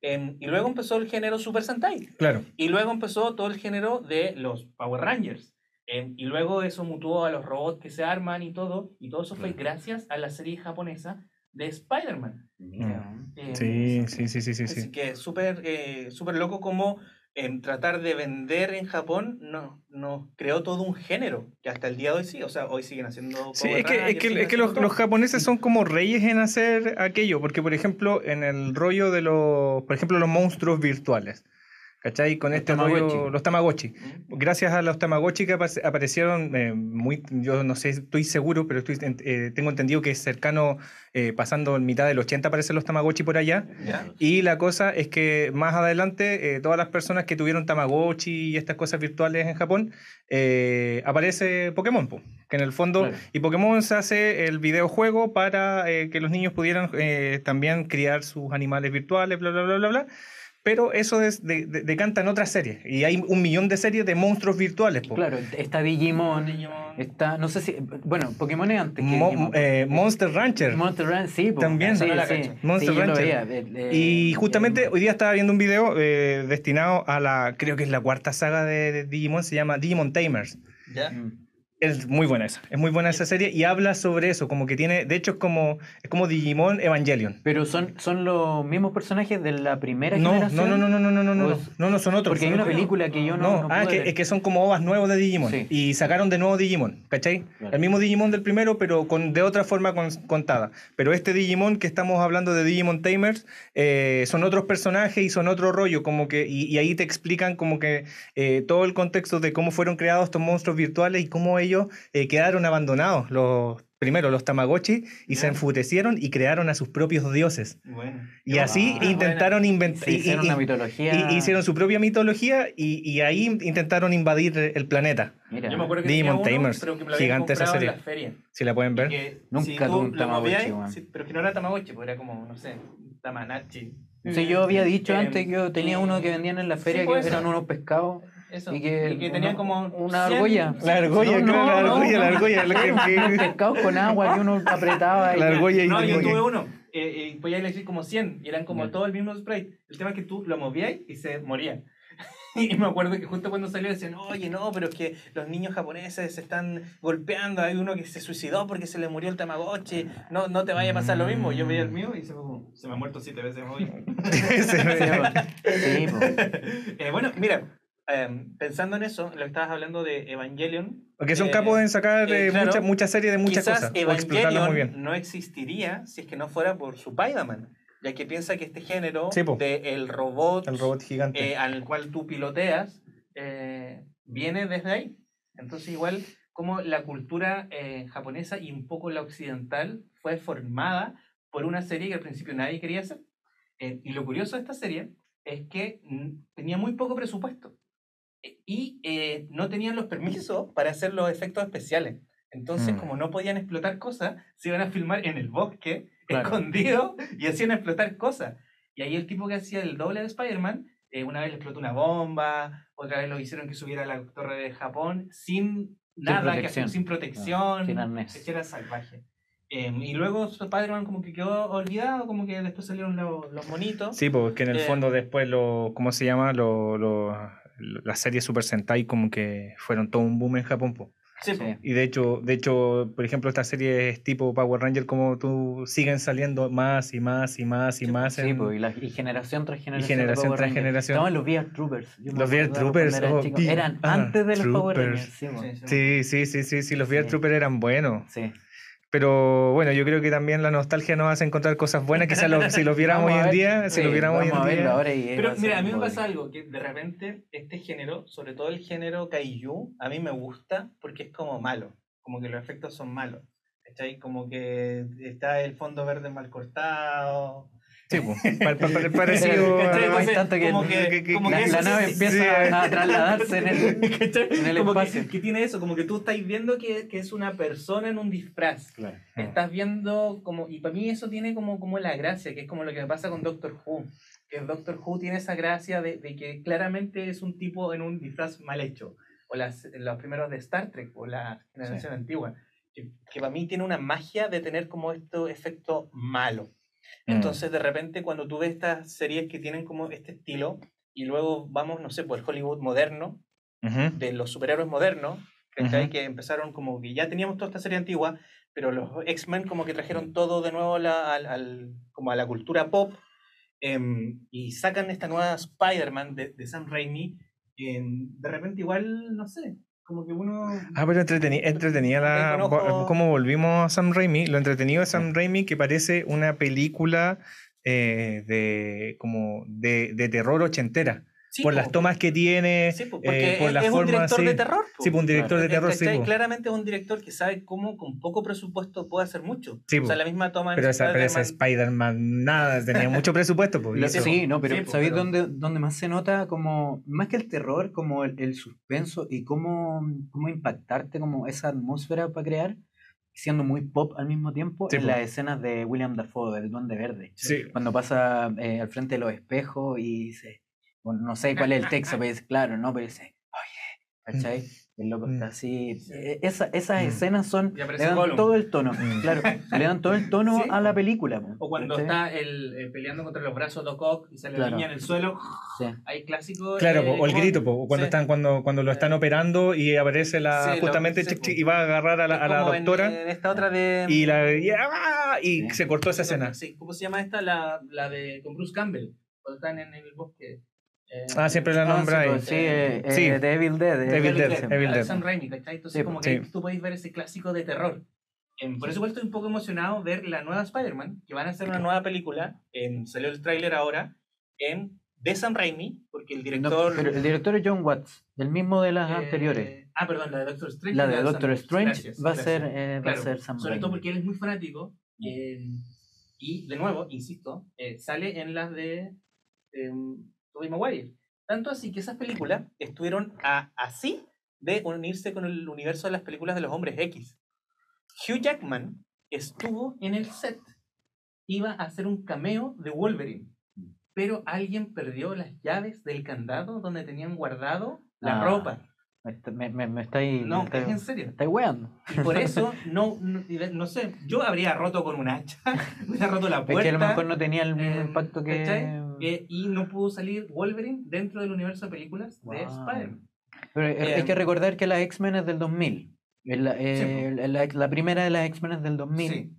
Em, y luego empezó el género Super Sentai. claro. Y luego empezó todo el género de los Power Rangers. Em, y luego eso mutó a los robots que se arman y todo. Y todo eso fue gracias a la serie japonesa de Spider-Man. Em, Sí, sí, sí, sí, sí. Así sí. que súper eh, súper loco como em, tratar de vender en Japón no, nos creó todo un género que hasta el día de hoy sí, o sea, hoy siguen haciendo Sí, es que, es que, siguen es que los, los japoneses son como reyes en hacer aquello, porque por ejemplo, en el rollo de los, por ejemplo, los monstruos virtuales. ¿Cachai? Con Los este Tamagotchi. rollo, los Tamagotchi. Mm. Gracias a los Tamagotchi que apa- aparecieron, eh, muy, yo no sé, estoy seguro, pero estoy, eh, tengo entendido que es cercano, eh, pasando en mitad del 80 aparecen los Tamagotchi por allá. ¿Ya? Y la cosa es que más adelante, eh, todas las personas que tuvieron Tamagotchi y estas cosas virtuales en Japón, eh, aparece Pokémon, po, que en el fondo, y Pokémon se hace el videojuego para eh, que los niños pudieran también criar sus animales virtuales, bla, bla, bla, bla, bla. Pero eso es de, de- decanta en otras series. Y hay un millón de series de monstruos virtuales. po. Claro, está Digimon, Digimon. está, no sé si, bueno, Pokémon es antes que Mo- Digimon. eh, Monster Rancher. Monster Ranch, sí, po. También. sí, la sí. Monster Sí, Rancher. veía, eh, Y justamente eh, hoy día estaba viendo un video eh, destinado a la, creo que es la cuarta saga de, de Digimon, se llama Digimon Tamers. ¿Ya? mm. Es muy buena esa, es muy buena esa serie y habla sobre eso, como que tiene, de hecho es como, es como Digimon Evangelion. Pero son, son los mismos personajes de la primera No, no, generación. no, no, no, no, no, no, no, ¿O no, no, no, son otros. Porque hay una película que yo no. No, ah, que, es que son como ovas nuevos de Digimon. Sí. Y sacaron de nuevo Digimon, ¿cachai? Claro. El mismo Digimon del primero, pero con, de otra forma con- contada. Pero este Digimon que estamos hablando de Digimon Tamers, eh, son otros personajes y son otro rollo, como que, y, y ahí te explican como que eh, todo el contexto de cómo fueron creados estos monstruos virtuales y cómo ellos eh, quedaron abandonados. Los, primero los Tamagotchi y se Ya. enfurecieron y crearon a sus propios dioses. Bueno. Y así Ah, intentaron inventar. Se hicieron una mitología. Y hicieron su propia mitología y, y ahí intentaron invadir el planeta. Mira, Yo me acuerdo que Digimon tenía uno, Tamers, pero que me lo habían gigante esa serie. en la feria. Si la pueden Y ver. que Nunca si tuve tú un Tamagotchi, sí, pero que no era Tamagotchi, pues era como, no sé, Tamanachi. Sí, yo había dicho Eh, antes que yo tenía y- uno que vendían en la feria Sí, que eran eso. unos pescados Eso. y que, y que tenían como una 100, argolla. La argolla, No, claro, la no, argolla, no. la argolla. la que- unos que- pescados con agua que uno apretaba. y- La argolla y No, yo argolla. tuve uno. Eh, eh, podía elegir como 100 y eran como todo el mismo spray. El tema es que tú lo movías y se moría. Y me acuerdo que justo cuando salió decían, oye, no, pero es que los niños japoneses se están golpeando. Hay uno que se suicidó porque se le murió el Tamagotchi. No, no te vaya a pasar lo mismo. Yo veía el mío y se, se me ha muerto siete veces hoy. Sí. Eh, bueno, mira, eh, pensando en eso, lo que estabas hablando de Evangelion. Porque son eh, capos en sacar eh, claro, muchas muchas series de muchas Quizás cosas. O explotarlas muy bien. Evangelion no existiría si es que no fuera por su Spider-Man. Ya que piensa que este género Sí, de el robot, El robot gigante. eh, al cual tú piloteas eh, viene desde ahí. Entonces igual como la cultura eh, japonesa y un poco la occidental fue formada por una serie que al principio nadie quería hacer. Eh, y lo curioso de esta serie es que tenía muy poco presupuesto y eh, no tenían los permisos para hacer los efectos especiales. Entonces, Mm. como no podían explotar cosas, se iban a filmar en el bosque, Claro. escondido, y hacían explotar cosas. Y ahí el tipo que hacía el doble de Spider-Man, eh, una vez le explotó una bomba, otra vez lo hicieron que subiera a la torre de Japón sin nada, que protección. sin protección, sin arnés. era salvaje. Eh, y luego Spider-Man como que quedó olvidado, como que después salieron los, los monitos. Sí, porque en el Eh, fondo después lo, ¿cómo se llama? Lo, lo- las series Super Sentai como que fueron todo un boom en Japón. po. Sí. Y de hecho, de hecho, por ejemplo, estas series tipo Power Ranger, como tú siguen saliendo más y más y más y Sí, más. Sí, en- po, y, la- y generación tras generación. de generación tras generación. Estaban los VR Troopers. Yo Los VR Troopers, cuando era oh, Eran ah, antes de los Power. Rangers. Sí. Sí, sí. Sí, sí, sí, sí, sí, los VR Sí. Troopers eran buenos. Sí. Pero bueno, yo creo que también la nostalgia nos hace encontrar cosas buenas. Quizás lo- si los viéramos hoy a en día, si sí, los viéramos hoy en día. ahora y va Pero mira, a mí me pasa algo, que de repente este género, sobre todo el género kaiju, a mí me gusta porque es como malo, como que los efectos son malos. ¿Cachai? Como que está el fondo verde mal cortado. Sí, po, pa- pa- pa- parecido. Que- como que, que- que- como La, nave empieza sí. a trasladarse en el, espacio. Que, tiene eso, como que tú estás viendo que, es una persona en un disfraz. Claro. Estás viendo como, y para mí eso tiene como, como la gracia, que es como lo que me pasa con Doctor Who. Que Doctor Who tiene esa gracia de, de que claramente es un tipo en un disfraz mal hecho. O las, los primeros de Star Trek, o la generación antigua. Que, que para mí tiene una magia de tener como este efecto malo. Mm. Entonces, de repente, cuando tú ves estas series que tienen como este estilo, y luego vamos, no sé, por el Hollywood moderno, de los superhéroes modernos. Que empezaron como que ya teníamos toda esta serie antigua, pero los X-Men como que trajeron todo de nuevo la- al, al- como a la cultura pop em, y sacan esta nueva Spider-Man de, de Sam Raimi. em, de repente igual, no sé, como que uno... Ah, pero entreteni- entretenía la. Como volvimos a Sam Raimi, lo entretenido de Sam Raimi que parece una película eh, de como de, de terror ochentera. Sí, por po. las tomas que tiene, Sí, po, eh, por es, la es un forma, director sí. de terror. po. Sí, pues un director de Eh, terror, sí. po. Claramente es un director que sabe cómo con poco presupuesto puede hacer mucho. Sí, o sea, po. la misma toma en Pero esa, pero ese Spider-Man- nada, tenía mucho presupuesto. pues, Lo- sí, no, pero Sí, ¿sabéis pero- dónde, dónde más se nota como, más que el terror, como el, el suspenso y cómo, cómo impactarte como esa atmósfera para crear, siendo muy pop al mismo tiempo, Sí, en pues. las escenas de William Dafoe, del Duende Verde. Sí. Cuando pasa eh, al frente de los espejos y dice, bueno, no sé cuál es el texto, pero dice, claro, no, pero dice, oye, ¿cachai? El loco está Mm. así. Eh, esa- esas Mm. escenas son, Y le dan Gollum. todo el tono, Mm. claro, le dan todo el tono Sí. a la película. po, O cuando ¿cachai? está el, eh, peleando contra los brazos de Doc Ock y sale la Claro. niña en el suelo. Sí. Hay clásico. Claro, eh, o el grito, po, o cuando sí. están cuando, cuando lo están Eh, operando y aparece la sí, lo- justamente sí, chic, po. chic, y va a agarrar a la, a la como en- doctora En, esta otra de. y la y, ¡ah! y Sí. se cortó esa escena. Sí, ¿cómo se llama esta? La, la de con Bruce Campbell. Cuando están en el bosque. Eh, Ah, siempre la Ah, nombra sí, ahí. sí, eh, eh, Sí. The Evil Dead. eh, Evil Dead, sí. Evil la de Dead. Sam Raimi, ¿cachai? Entonces, Sí, como que sí. tú podéis ver ese clásico de terror. Em, por eso igual estoy un poco emocionado ver la nueva Spider-Man, que van a hacer una nueva película. em, salió el tráiler ahora. En, de Sam Raimi, porque el No, director. pero el director es John Watts, el mismo de las eh, anteriores. Ah, perdón, la de Doctor Strange. La de Sam Doctor Raimi. Strange Gracias, va, a gracias. ser, eh, va Claro, a ser Sam Sobre todo Raimi. porque él es muy fanático. eh, y de nuevo, insisto, eh, sale en las de eh, Tobey Maguire. Tanto así que esas películas estuvieron a- así de unirse con el universo de las películas de los hombres X. Hugh Jackman estuvo en el set. Iba a hacer un cameo de Wolverine. Pero alguien perdió las llaves del candado donde tenían guardado la Ah, ropa. Me, está- me, me, me estáis. No, me estáis- es en serio. me estáis weando. Y por eso, no, no, no sé, yo habría roto con un hacha, hubiera roto la Es puerta. que a lo mejor no tenía el mismo eh, impacto que. ¿cachai? Eh, y no pudo salir Wolverine dentro del universo de películas de. Spider-Man. Pero hay- Eh, que recordar que la X-Men es del 2000. Es La, eh, la, la primera de las X-Men es del 2000. Sí.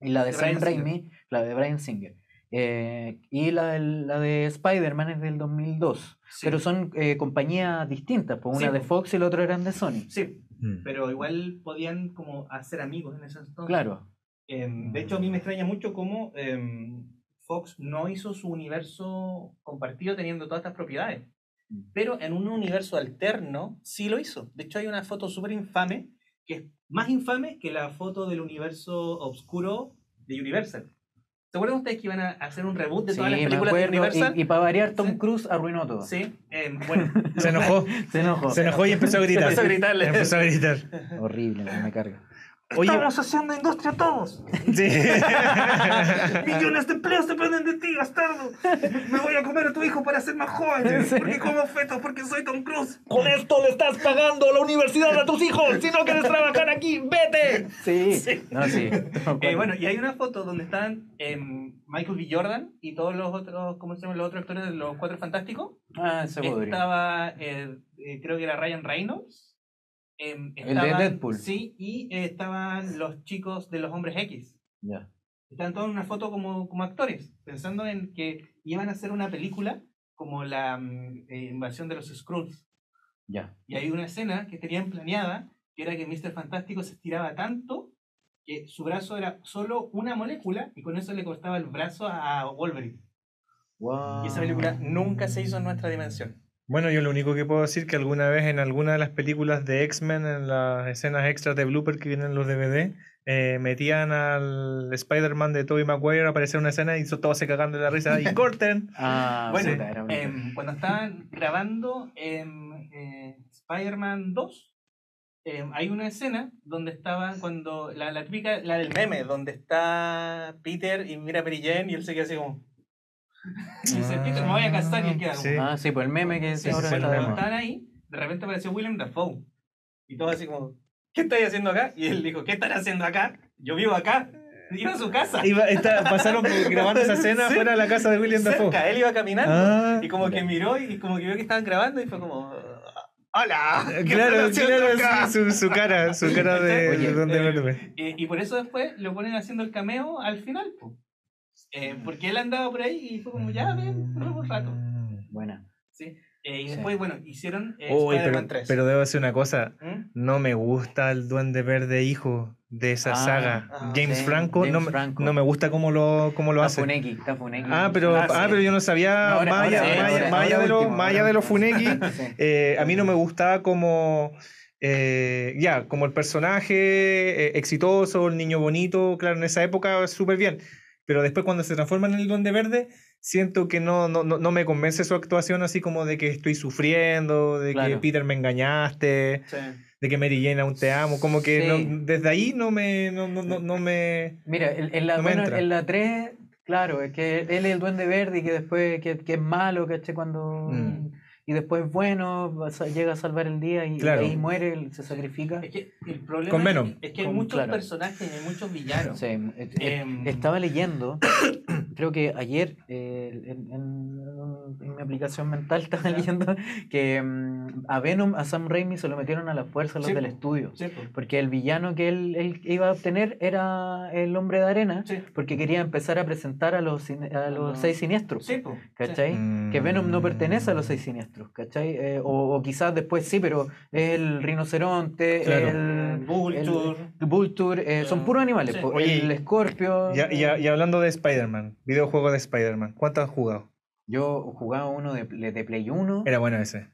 Y la de, De Sam. Raimi, la de Brian Singer. Eh, y la, la de Spider-Man es del 2002. Sí. Pero son eh, compañías distintas. Pues Sí, una de. Fox y la otra eran de Sony. Sí, Mm. pero igual podían como hacer amigos en ese entonces. Claro. Em, de hecho, a mí me extraña mucho cómo em, Fox no hizo su universo compartido teniendo todas estas propiedades. Mm. Pero en un universo alterno sí lo hizo. De hecho, hay una foto súper infame, que es más infame que la foto del universo oscuro de Universal. ¿Se acuerdan ustedes que iban a hacer un reboot de Sí, todas las me películas de. Universal? Y, y para variar, Tom Sí. Cruise arruinó todo. Sí, em, bueno. Se enojó, Se enojó. se enojó y empezó a gritar. Empezó a gritarle. Empezó a gritar. Horrible, me carga. Oye, Estamos haciendo industria todos. sí. Millones de empleos dependen de ti, bastardo. Me voy a comer a tu hijo para ser más joven. Porque como feto, porque soy Tom Cruise. Con esto le estás pagando la universidad a tus hijos. Si no quieres trabajar aquí, vete. Sí. Sí. No, sí. Eh, bueno, y hay una foto donde están em, Michael B. Jordan y todos los otros, ¿cómo se llaman los otros actores de los Cuatro Fantásticos? Ah, se podría. Estaba, eh, eh, creo que era Ryan Reynolds. Em, El de Deadpool. Sí, y eh, estaban los chicos de los Hombres X. Ya. Estaban todos en una foto como, como actores, pensando en que iban a hacer una película como la mm, eh, invasión de los Skrulls. Ya. Y hay una escena que tenían planeada, que era que Mr. Fantástico se estiraba tanto que su brazo era solo una molécula y con eso le cortaba el brazo a Wolverine. Wow. Y esa película nunca se hizo en nuestra dimensión. Bueno, yo lo único que puedo decir que alguna vez en alguna de las películas de X-Men, en las escenas extras de blooper que vienen en los DVD, eh, metían al Spider-Man de Tobey Maguire a aparecer en una escena y todos se cagan de la risa y corten. Ah, Bueno, era bonito. Em, cuando estaban grabando en eh, Spider-Man 2, em, hay una escena donde estaban cuando la, la típica, la del meme, donde está Peter y mira a Mary Jane y él se queda así como. Y me voy a casar y él queda como. Sí. Ah, sí, pues el meme que Sí, ahora sí, está cuando moda. estaban ahí, de repente apareció William Dafoe. Y todo así como, ¿qué estáis haciendo acá? Y él dijo, ¿qué están haciendo acá? Yo vivo acá. Iba a su casa. Iba- está- pasaron grabando esa escena Sí. fuera de la casa de William Dafoe. Cerca, él iba caminando. Ah, Y como que miró y como que vio que estaban grabando y fue como, ¡Hola! ¿qué claro, claro, acá?" sí, su, su cara, su cara de, Oye, de donde eh, verde. Y, y por eso después lo ponen haciendo el cameo al final, po. Eh, porque él andaba por ahí y fue como, ya, bien, probemos un rato. Buena. ¿sí? Eh, y Sí. después, bueno, hicieron eh, Uy, pero, 3. pero debo decir una cosa. ¿Mm? No me gusta el Duende Verde hijo de esa Ah, saga. ah, James sí, Franco, James no, me- Franco. no me gusta cómo lo, cómo lo hace. Funeki, está Funeki. Ah, pero, Ah, ah, sí. pero yo no sabía, No, más allá, de lo- ahora de los. Funeki, Sí. eh, a mí no me gustaba como, eh, ya, como el personaje eh, exitoso, el niño bonito, claro, en esa época súper bien, pero después cuando se transforma en el Duende Verde, siento que no, no, no, no me convence su actuación así como de que estoy sufriendo, de que. Peter me engañaste, Sí. de que Mary Jane aún te amo, como que Sí. no- desde ahí no me, no, no, no, no me... Mira, en, en la, bueno, en la 3, claro, es que él es el duende verde y que después que, que es malo, ¿cachai? Cuando... Mm. Y después es bueno, llega a salvar el día y, y Claro. ahí muere, se sacrifica. Es que el problema Con es- Venom. es que hay Con- muchos claro. personajes, hay muchos villanos. Sí, eh, estaba leyendo, creo que ayer eh, en, en- en mi aplicación mental estaba Ya. leyendo que mm, a Venom, a Sam Raimi se lo metieron a la fuerza los Sí, del estudio. Sí, pues. Porque el villano que él, él iba a obtener era el hombre de arena, Sí. porque quería empezar a presentar a los, a los Ah. seis siniestros. Sí, pues. ¿Cachai? Que Venom no pertenece a los Mm. seis siniestros, ¿cachai? Eh, o, o quizás después sí, pero el rinoceronte, Claro. el Vulture. el Vulture, eh, son Ah, puros animales. sí. Oye, el escorpio. Ya, y hablando de Spider-Man, videojuego de Spider-Man, ¿cuánto has jugado? Yo jugaba uno de, de Play 1. Era bueno ese.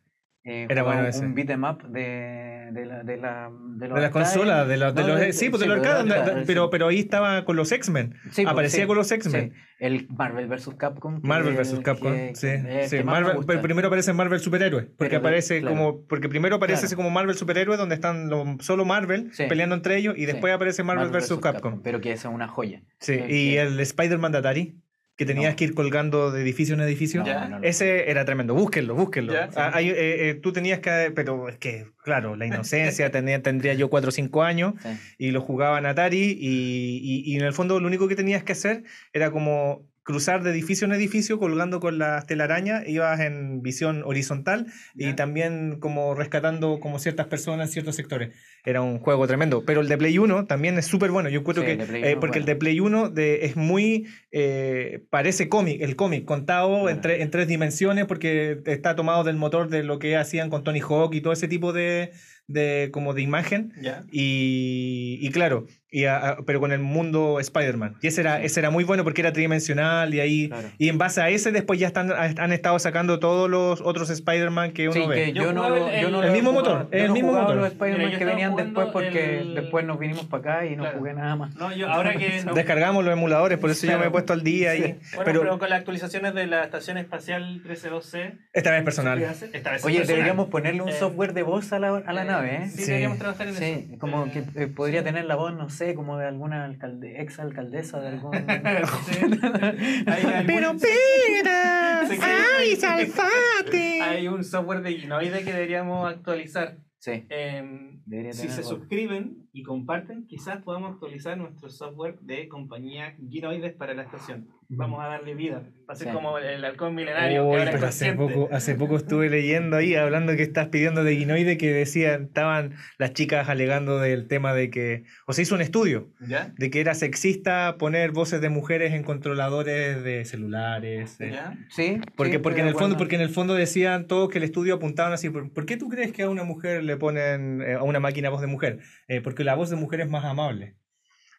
Eh, era bueno ese. Un beat 'em up de, de la. De, la, de, los De las consolas, de los, de No, los- de- sí, pues de sí, los de los arcades, pero, pero ahí estaba con los X-Men. Sí, pues, Aparecía sí, con los X-Men. El Marvel vs. Capcom. Marvel vs. Capcom, que- sí. que- sí. que Marvel, pero primero aparece Marvel Superhéroe, porque Pero aparece claro. como, porque primero aparece Claro. así como Marvel Superhéroe, donde están los- solo Marvel peleando entre ellos, y después aparece Marvel, vs. Capcom. Pero que esa es una joya. Sí, Eh, y el Spider-Man de Atari, que tenías No. que ir colgando de edificio en edificio. No, no, no. Ese era tremendo, búsquenlo, búsquenlo. Ya, sí. Ah, hay, eh, eh, tú tenías que, pero es que, claro, la inocencia, tenía, tendría yo 4 o 5 años Sí. y lo jugaba en Atari y, y- y en el fondo lo único que tenías que hacer era como cruzar de edificio en edificio colgando con las telarañas, ibas en visión horizontal y también como rescatando como ciertas personas en ciertos sectores. Era un juego tremendo, pero el de Play 1 también es súper bueno, yo encuentro Sí, que, el de Play eh, 1 porque el bueno. de Play 1 de, es muy, eh, parece cómic, el cómic contado en, Claro. tre- en tres dimensiones porque está tomado del motor de lo que hacían con Tony Hawk y todo ese tipo de, de como de imagen. Ya. Y, y claro, y a- a- pero con el mundo Spider-Man. Y ese era, Sí. ese era muy bueno porque era tridimensional y ahí Claro. y en base a ese después ya están, han estado sacando todos los otros Spider-Man que uno Sí, ve. que Yo yo, no, jugaba lo- el- yo no el mismo jugado. motor, Yo el no mismo jugaba motor. los Spider-Man que venían después porque el- después nos vinimos para acá y no Claro. jugué nada más. No, yo ahora que no, Descargamos los emuladores, por eso yo me he Claro. puesto al día ahí. Bueno, pero, pero, con las actualizaciones de la Estación Espacial 132C, esta vez personal. esta vez Oye, personal. deberíamos ponerle un Eh, software de voz a la, a la Eh, nave, ¿eh? Sí, Sí. deberíamos trabajar en Sí, eso. como Eh, que eh, podría tener la voz, no sé, como de alguna alcalde, ex alcaldesa de algún... sí. Pero Sí, que- ay, salfate. Hay un software de Ginoide que deberíamos actualizar. Sí, debería si tener se voz. suscriben y comparten, quizás podamos actualizar nuestro software de compañía Ginoides para la estación. Vamos a darle vida. Va a ser Sí. como el halcón milenario. que ahora es hace poco, hace poco estuve leyendo ahí, hablando que estás pidiendo de Guinoide, que decían, estaban las chicas alegando del tema de que, o se hizo un estudio, ¿Ya? de que era sexista poner voces de mujeres en controladores de celulares. eh. ¿Ya? Sí, Porque, sí, porque, en el fondo, porque en el fondo decían todos que el estudio apuntaban así, ¿por, por qué tú crees que a una mujer le ponen eh, a una máquina voz de mujer? Eh, porque la voz de mujer es más amable.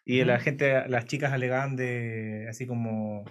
Y la gente, las chicas alegaban de así como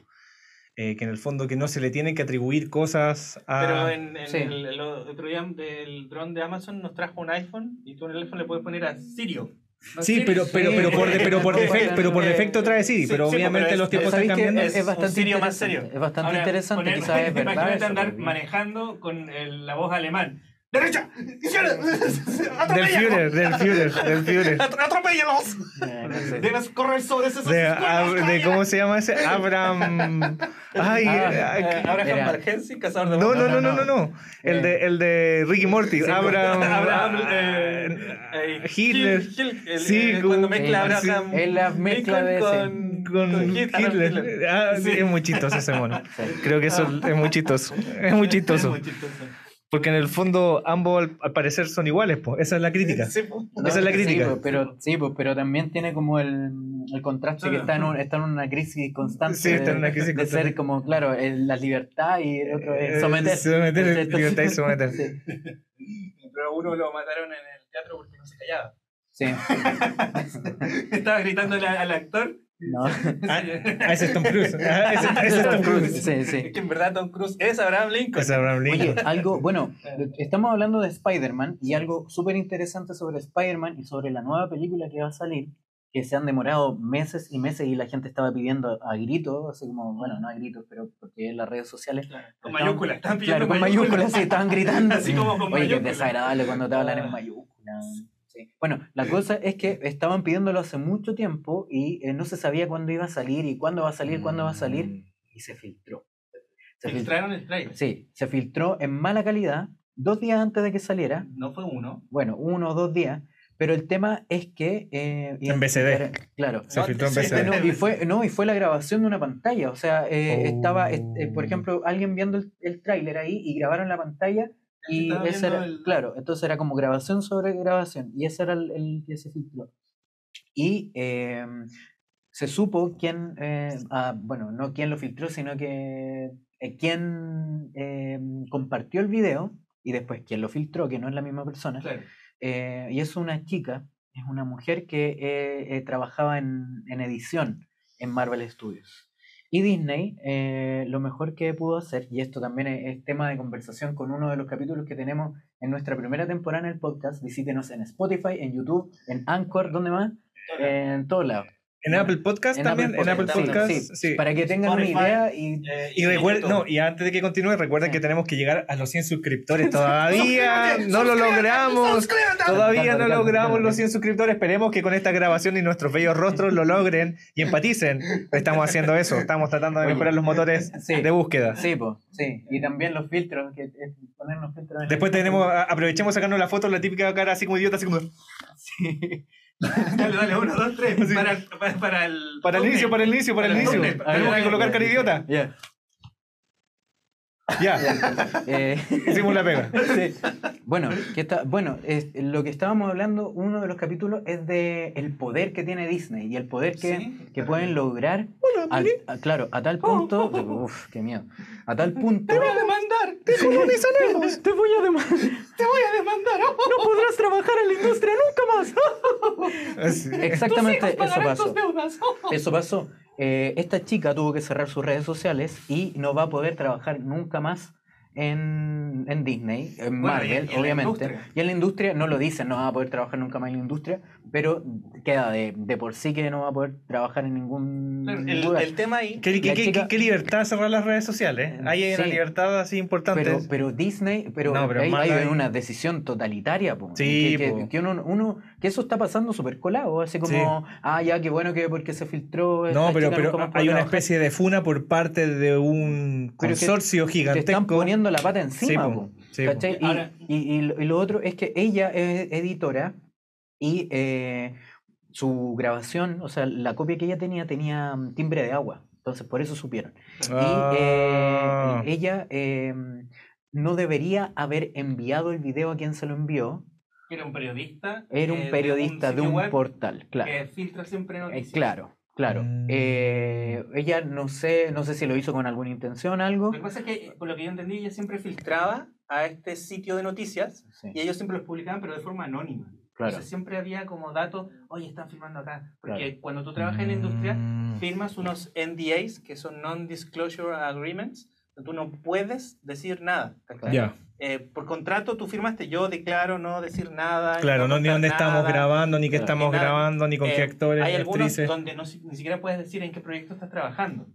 eh, que en el fondo que no se le tienen que atribuir cosas a... Pero en, en sí. el, el otro día el dron de Amazon nos trajo un iPhone y tú en el iPhone le puedes poner a Sirio. No Sí, Siri, pero, pero, pero, por, de- pero, por defecto, pero por eh, defecto trae sí, sí, pero sí, obviamente pero es- los tiempos ¿Sabéis están cambiando. es, Es bastante Sirio más serio. Es bastante Ahora, interesante, quizás es verdad. Imagínate eso, andar manejando con el- la voz alemán. ¡Derecha! ¡Izquierda! Del. Führer, del Führer, del Führer. At- ¡Atropéllalos! Eh. Debes correr sobre esos De, escuelas, Ab- de ¿Cómo se llama ese? Abraham... Ay, Ah, Eh, Abraham. Margensi, cazador de No, no, no, no, no, no. El Eh. de, el de Ricky Morty, Sí, Abraham, Abraham ah, eh, eh, Hitler. Sí, cuando mezcla Abraham es la mezcla de con, con Adolf Hitler. Ah, sí, Sí. es muy chistoso ese mono. Sí. Creo que eso es muy chistoso. Es muy chistoso. Es muy chistoso. Porque en el fondo ambos al, al parecer son iguales, pues. Esa es la crítica. Sí, po. Esa es la crítica. Sí, pues, pero, sí, pues, pero también tiene como el, el contraste que está en, un- está en una crisis constante. Sí, está en una crisis de, ser como, claro, el- la libertad y el otro es Eh, someter. someter, libertad y someter. Sí. Pero uno lo mataron en el teatro porque no se callaba. sí. Estaba gritándole al actor. No. Ah, ah, ese es Tom Cruise. Ah, ese, ese es Tom Cruise. Sí, sí. Es que en verdad Tom Cruise es Abraham Lincoln. Es Abraham Oye, Lincoln. algo, bueno, estamos hablando de Spider-Man y algo súper interesante sobre Spider-Man y sobre la nueva película que va a salir, que se han demorado meses y meses y la gente estaba pidiendo a gritos, así como, bueno, no a gritos, pero porque en las redes sociales. Con estaban- mayúsculas. Están pidiendo Claro, con mayúsculas, sí, estaban gritando. Así como con Oye, que es mayúsculas. desagradable cuando te hablan en Ah. mayúsculas. Sí. Bueno, la cosa es que estaban pidiéndolo hace mucho tiempo y eh, no se sabía cuándo iba a salir y cuándo va a salir, cuándo va a salir, y se filtró. Se filtró. Filtraron el trailer. Sí, se filtró en mala calidad dos días antes de que saliera. No fue uno. Bueno, uno o dos días. Pero el tema es que. eh, En BCD. Claro. Se No, filtró en BCD. No, y fue, no, y fue la grabación de una pantalla. O sea, eh, Oh. estaba, eh, eh, por ejemplo, alguien viendo el, el tráiler ahí y grabaron la pantalla. Y ese era, el- claro, entonces era como grabación sobre grabación. Y ese era el, el que se filtró. Y eh, se supo quién, eh, ah, bueno, no quién lo filtró, sino que eh, quién eh, compartió el video y después quién lo filtró, que no es la misma persona. Claro. Eh, y es una chica, es una mujer que eh, eh, trabajaba en, en edición en Marvel Studios. Y Disney, eh, lo mejor que pudo hacer, y esto también es, es tema de conversación con uno de los capítulos que tenemos en nuestra primera temporada en el podcast, visítenos en Spotify, en YouTube, en Anchor, ¿dónde más? En todos lados. En Apple Podcast también. En Apple sí, Podcast. sí, sí. Para que tengan una Spotify. idea y Eh, Y recuerden, no, y antes de que continúe, recuerden Sí. que tenemos que llegar a los 100 suscriptores todavía. no lo logramos. Todavía no logramos los 100 suscriptores. Esperemos que con esta grabación y nuestros bellos rostros lo logren y empaticen. Estamos haciendo eso. Estamos tratando de mejorar los motores sí. de búsqueda. Sí, pues, sí. Y también los filtros, que es ponernos filtros. en el- Después tenemos, aprovechemos sacarnos la foto, la típica cara así como idiota, así como Sí. Dale, dale, uno, dos, tres. Sí. Para, para, para el. para el inicio, para el inicio, para el Para el inicio. Tenemos que Ya, colocar cara ya. idiota. Ya. Ya, Eh, hicimos la pega. sí. Bueno, que está, bueno es, lo que estábamos hablando, uno de los capítulos es de el poder que tiene Disney y el poder que, Sí. que pueden lograr. al- a- claro, a tal punto. Uf, qué miedo. A tal punto. Te voy a demandar. Te voy a demandar. Te voy a demandar. No podrás trabajar en la industria nunca más. Exactamente eso pasó. Eso pasó. Eh, esta chica tuvo que cerrar sus redes sociales y no va a poder trabajar nunca más en, en Disney, en Bueno, y- Marvel, y en la obviamente. y en la industria no lo dicen, no va a poder trabajar nunca más en la industria, pero queda de, de por sí que no va a poder trabajar en ningún El, lugar. el tema ahí. ¿Qué, qué- La qué- chica- qué libertad cerrar las redes sociales. Ahí hay una libertad así importante. Pero, pero Disney, pero, No, pero hay, una decisión totalitaria, po, Sí, que, que- po. que uno, uno- que eso está pasando súper colado, así como, ah, ya, qué bueno que porque se filtró. No, pero, pero hay una especie de funa por parte de un Pero que consorcio Te están gigantesco. poniendo la pata encima, Sí, po. po, Sí. Y, Ahora- y- y lo- y lo otro es que ella es editora y eh, su grabación, o sea, la copia que ella tenía tenía mm, timbre de agua. Entonces, por eso supieron. Ah. Y eh, ella eh, no debería haber enviado el video a quien se lo envió. Era un periodista. Era eh, un periodista de un portal, claro. Que filtra siempre Eh, noticias. claro, claro. Mm. Eh, ella no sé, no sé si lo hizo con alguna intención, algo. Lo que pasa es que, por lo que yo entendí, ella siempre filtraba a este sitio de noticias Sí, y ellos siempre los publicaban, pero de forma anónima. claro. Entonces siempre había como datos, oye, están filmando acá. Porque Claro. cuando tú trabajas en la industria, Mm. firmas unos NDAs, que son Non-Disclosure Agreements, donde tú no puedes decir nada. ¿cachai? Eh, por contrato tú firmaste, yo declaro no decir nada. claro, no, ni contar dónde estamos nada. grabando, ni qué estamos Ni nada. grabando, ni con qué Eh, actores, Hay ni algunos actrices. donde no, ni siquiera puedes decir en qué proyecto estás trabajando.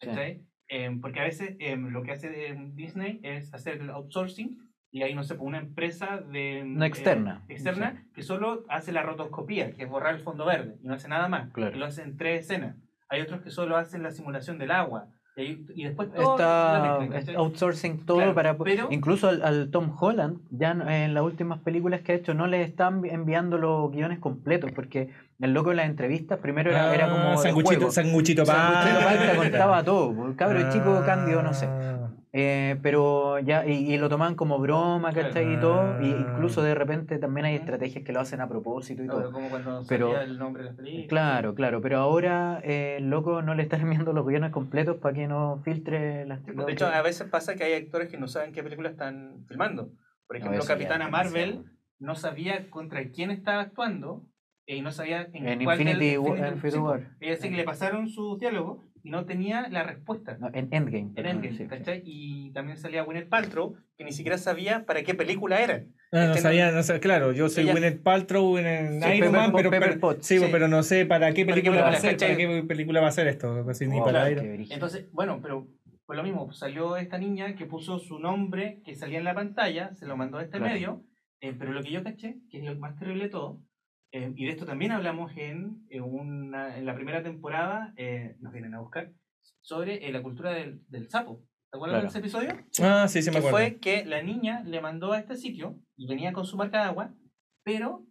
¿cachai? Eh, porque a veces eh, lo que hace eh, Disney es hacer el outsourcing y ahí no sé, una empresa de No eh, externa. externa que solo hace la rotoscopía, que es borrar el fondo verde y no hace nada más. Claro. Y lo hacen tres escenas. Hay otros que solo hacen la simulación del agua. Y, ahí- y después todo Está outsourcing todo Claro, para pero- incluso al, al Tom Holland ya no- en las últimas películas que ha hecho no le están enviando los guiones completos porque el loco en las entrevistas primero era, era como Ah, sanguchito, juego. sanguchito Sanguchito palta. contaba todo el cabro chico cándido no sé Ah. Eh, pero ya, y, y lo toman como broma, ¿cachai? Y todo. Y Ah. incluso de repente también hay estrategias que lo hacen a propósito y Claro, todo. como cuando Pero- el nombre de. Claro, claro, pero ahora eh, el loco no le está enviando los guiones completos para que no filtre las pues, De hecho, a veces pasa que hay actores que no saben qué película están filmando. Por No, ejemplo, ya Capitana Marvel no sabía contra quién estaba actuando y no sabía en, En cuál Infinity War- Infinity- War. pues. Que le pasaron su diálogo y no tenía la respuesta. No, en Endgame. en Endgame, sí, sí. ¿cachai? Y también salía Gwyneth Paltrow, que ni siquiera sabía para qué película era. Ah, no Este no- sabía, no sé, claro, yo soy Ella- Gwyneth Paltrow en el Sí, Iron Pepper Man, pero, Pepper pero- Potts, sí, sí. pero no sé para qué ¿Para qué película va a ser, para qué película va a ser esto, así, ni Oh, para brígido. Entonces, bueno, pero fue lo mismo. Salió esta niña que puso su nombre que salía en la pantalla, se lo mandó a este Claro. medio, eh, pero lo que yo caché, que es lo más terrible de todo, eh, y de esto también hablamos en, en una, en la primera temporada, eh, nos vienen a buscar, sobre eh, la cultura del, del sapo. ¿Te acuerdas Claro. de ese episodio? Ah, sí, sí me que acuerdo. fue que la niña le mandó a este sitio y venía con su marca de agua, pero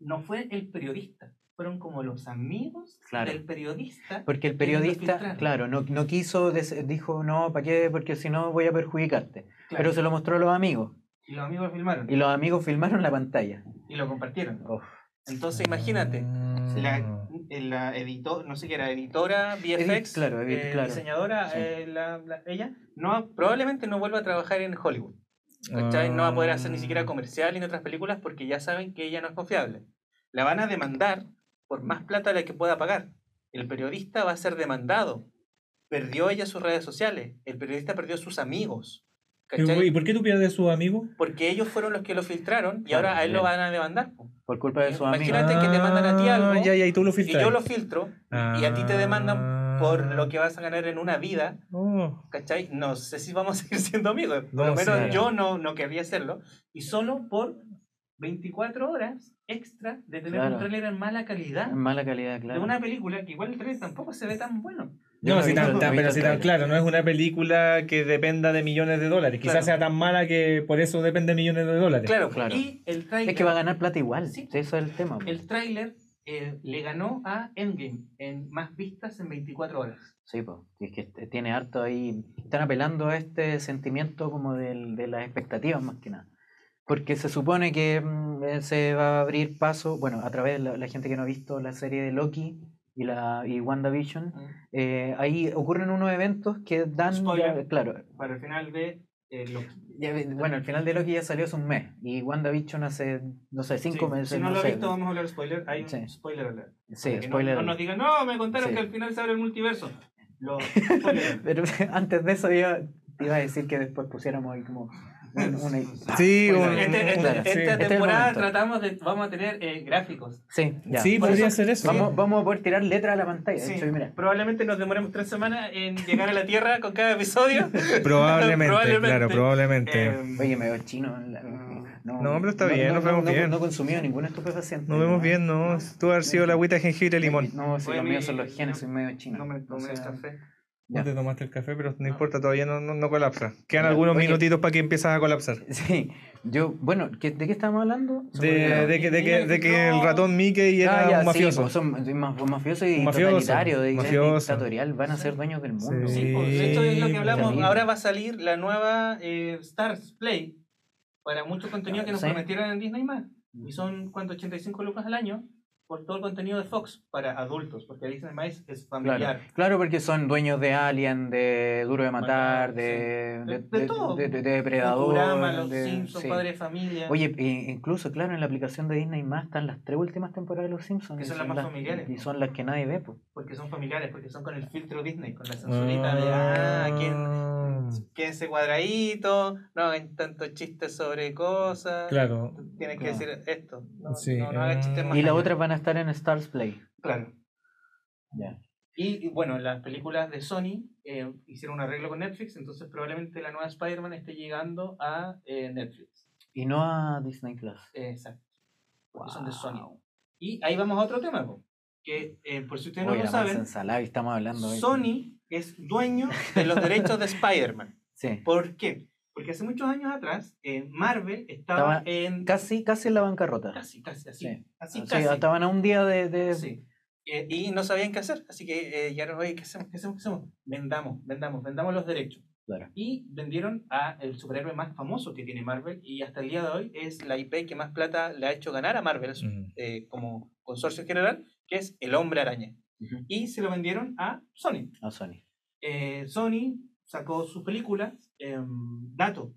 no fue el periodista, fueron como los amigos Claro. del periodista. Porque el periodista, claro, no, no quiso, des- dijo, no, ¿para qué? Porque si no voy a perjudicarte. Claro, Pero se lo mostró a los amigos. Y los amigos filmaron Y los amigos filmaron la pantalla. y lo compartieron. Uf, Entonces imagínate, la, Ah. la editor, no sé qué era, editora, VFX, claro, eh, claro. diseñadora, Sí. eh, la- la- ella, no, probablemente no vuelva a trabajar en Hollywood. ¿cachai? No va a poder hacer ni siquiera comercial ni otras películas porque ya saben que ella no es confiable. La van a demandar por más plata de la que pueda pagar. El periodista va a ser demandado. Perdió ella sus redes sociales. El periodista perdió sus amigos. ¿Cachai? ¿Y por qué tú pierdes su amigo? Porque ellos fueron los que lo filtraron y Claro, ahora a él lo van a demandar. po. por culpa de sus amigos. Imagínate que te mandan a ti algo Ah, Ya, ya, y tú lo Y yo lo filtro y a ti te demandan por lo que vas a ganar en una vida. Oh. ¿Cachai? No sé si vamos a seguir siendo amigos. Por No, lo menos sí. yo no, no querría hacerlo. Y solo por 24 horas extra de tener Claro. un trailer en mala calidad. En mala calidad, claro. De una película que igual el trailer tampoco se ve tan bueno. Yo No, si tan, pero si tan claro, no es una película que dependa de millones de dólares. Quizás Claro. sea tan mala que por eso depende de millones de dólares. Claro, Claro. y el trailer, Es que va a ganar plata igual. Sí. Eso es el tema. el tráiler eh, le ganó a Endgame en más vistas en 24 horas. Sí, pues. Es que tiene harto ahí. Están apelando a este sentimiento como del, de las expectativas más que nada. Porque se supone que mm, eh, se va a abrir paso, bueno, a través de la, la gente que no ha visto la serie de Loki y la y WandaVision, eh, ahí ocurren unos eventos que dan, ya- Spoiler. claro, Para el final de eh, Loki. ya ve- bueno, el final de Loki ya salió hace un mes y WandaVision hace, no sé, cinco Sí, meses. Si no, lo sé. he visto, vamos a hablar de spoiler. Hay un spoiler alert. Sí, que no- spoiler. No, nos digan, no, me contaron Sí. que al final se abre el multiverso. Lo, spoiler. Pero antes de eso yo te iba a decir que después pusiéramos ahí como. Sí, Bueno, un- Este- este- claro, sí. esta Este temporada momento. tratamos de, vamos a tener eh, gráficos. Sí, ya. Sí, Por podría eso- ser eso. Vamos, vamos a poder tirar letras a la pantalla. Sí, De hecho, mira. Probablemente nos demoremos tres semanas en llegar a la Tierra con cada episodio. Probablemente, Probablemente. claro, probablemente. Eh, Oye, me veo chino. No. No, pero está bien, no, nos vemos no, bien. No he consumido ningún estupefaciente. Nos vemos bien, ¿no? Tú haber sido la agüita de jengibre y limón. No, si los míos son los genes, soy medio chino. no me tomé O sea, café. Ya. No te tomaste el café, pero no importa, todavía no, no, no colapsa. Quedan algunos oye. minutitos para que empieces a colapsar. Sí, yo, bueno, ¿qué- ¿de qué estamos hablando? De, de que, de, que, de que el ratón Mickey era Ah, ya, un mafioso. Sí, pues, son mafiosos y Un mafioso, totalitario, de mafioso. dictatorial, van a ser dueños del mundo. Sí. Sí, pues, esto es lo que hablamos. Ahora va a salir la nueva eh, Stars Play para mucho contenido que nos Sí. prometieron en Disney más. Y son, ¿cuánto? 85 lucas al año por todo el contenido de Fox para adultos, porque Disney más es familiar. Claro, claro, porque son dueños de Alien, de Duro de Matar, de, sí. de, De- de todo. de, de- de Depredador. Futurama, Los de- Simpsons, sí. Padre de Familia. Oye, e- incluso, claro, en la aplicación de Disney más están las tres últimas temporadas de Los Simpsons. Que son las más familiares. Y son las que nadie ve, pues. Porque son familiares, porque son con el filtro Disney, con la censurita de, ah, ¿quién, Ah, quién ese cuadradito? No hagan tantos chistes sobre cosas. Claro. Tienes que decir esto. No, Sí, no, no hagan chistes ah. más Y las otras van a estar en Stars Play. Claro. Ya. Y, y, bueno, las películas de Sony eh, hicieron un arreglo con Netflix, entonces probablemente la nueva Spider-Man esté llegando a eh, Netflix. Y no a Disney Plus. Exacto. Porque son de Sony. Y ahí vamos a otro tema, po, que eh, por si ustedes no lo saben, ensalada y estamos hablando. Sony es dueño de los derechos de Spider-Man. Sí. ¿Por qué? Porque hace muchos años atrás eh, Marvel estaba Estaba en... Casi, casi en la bancarrota. Casi, casi, así. Sí. Así, Sí, casi. estaban a un día de. de- Sí. Eh, y no sabían qué hacer, así que eh, ya no, oye, ¿qué hacemos? ¿Qué hacemos? ¿Qué hacemos? Vendamos, vendamos, vendamos los derechos. Claro. y vendieron a el superhéroe más famoso que tiene Marvel y hasta el día de hoy es la IP que más plata le ha hecho ganar a Marvel Mm. eh, como consorcio general, que es el Hombre Araña. Ujú. Y se lo vendieron a Sony. A Sony. Eh, Sony sacó sus películas. em, dato,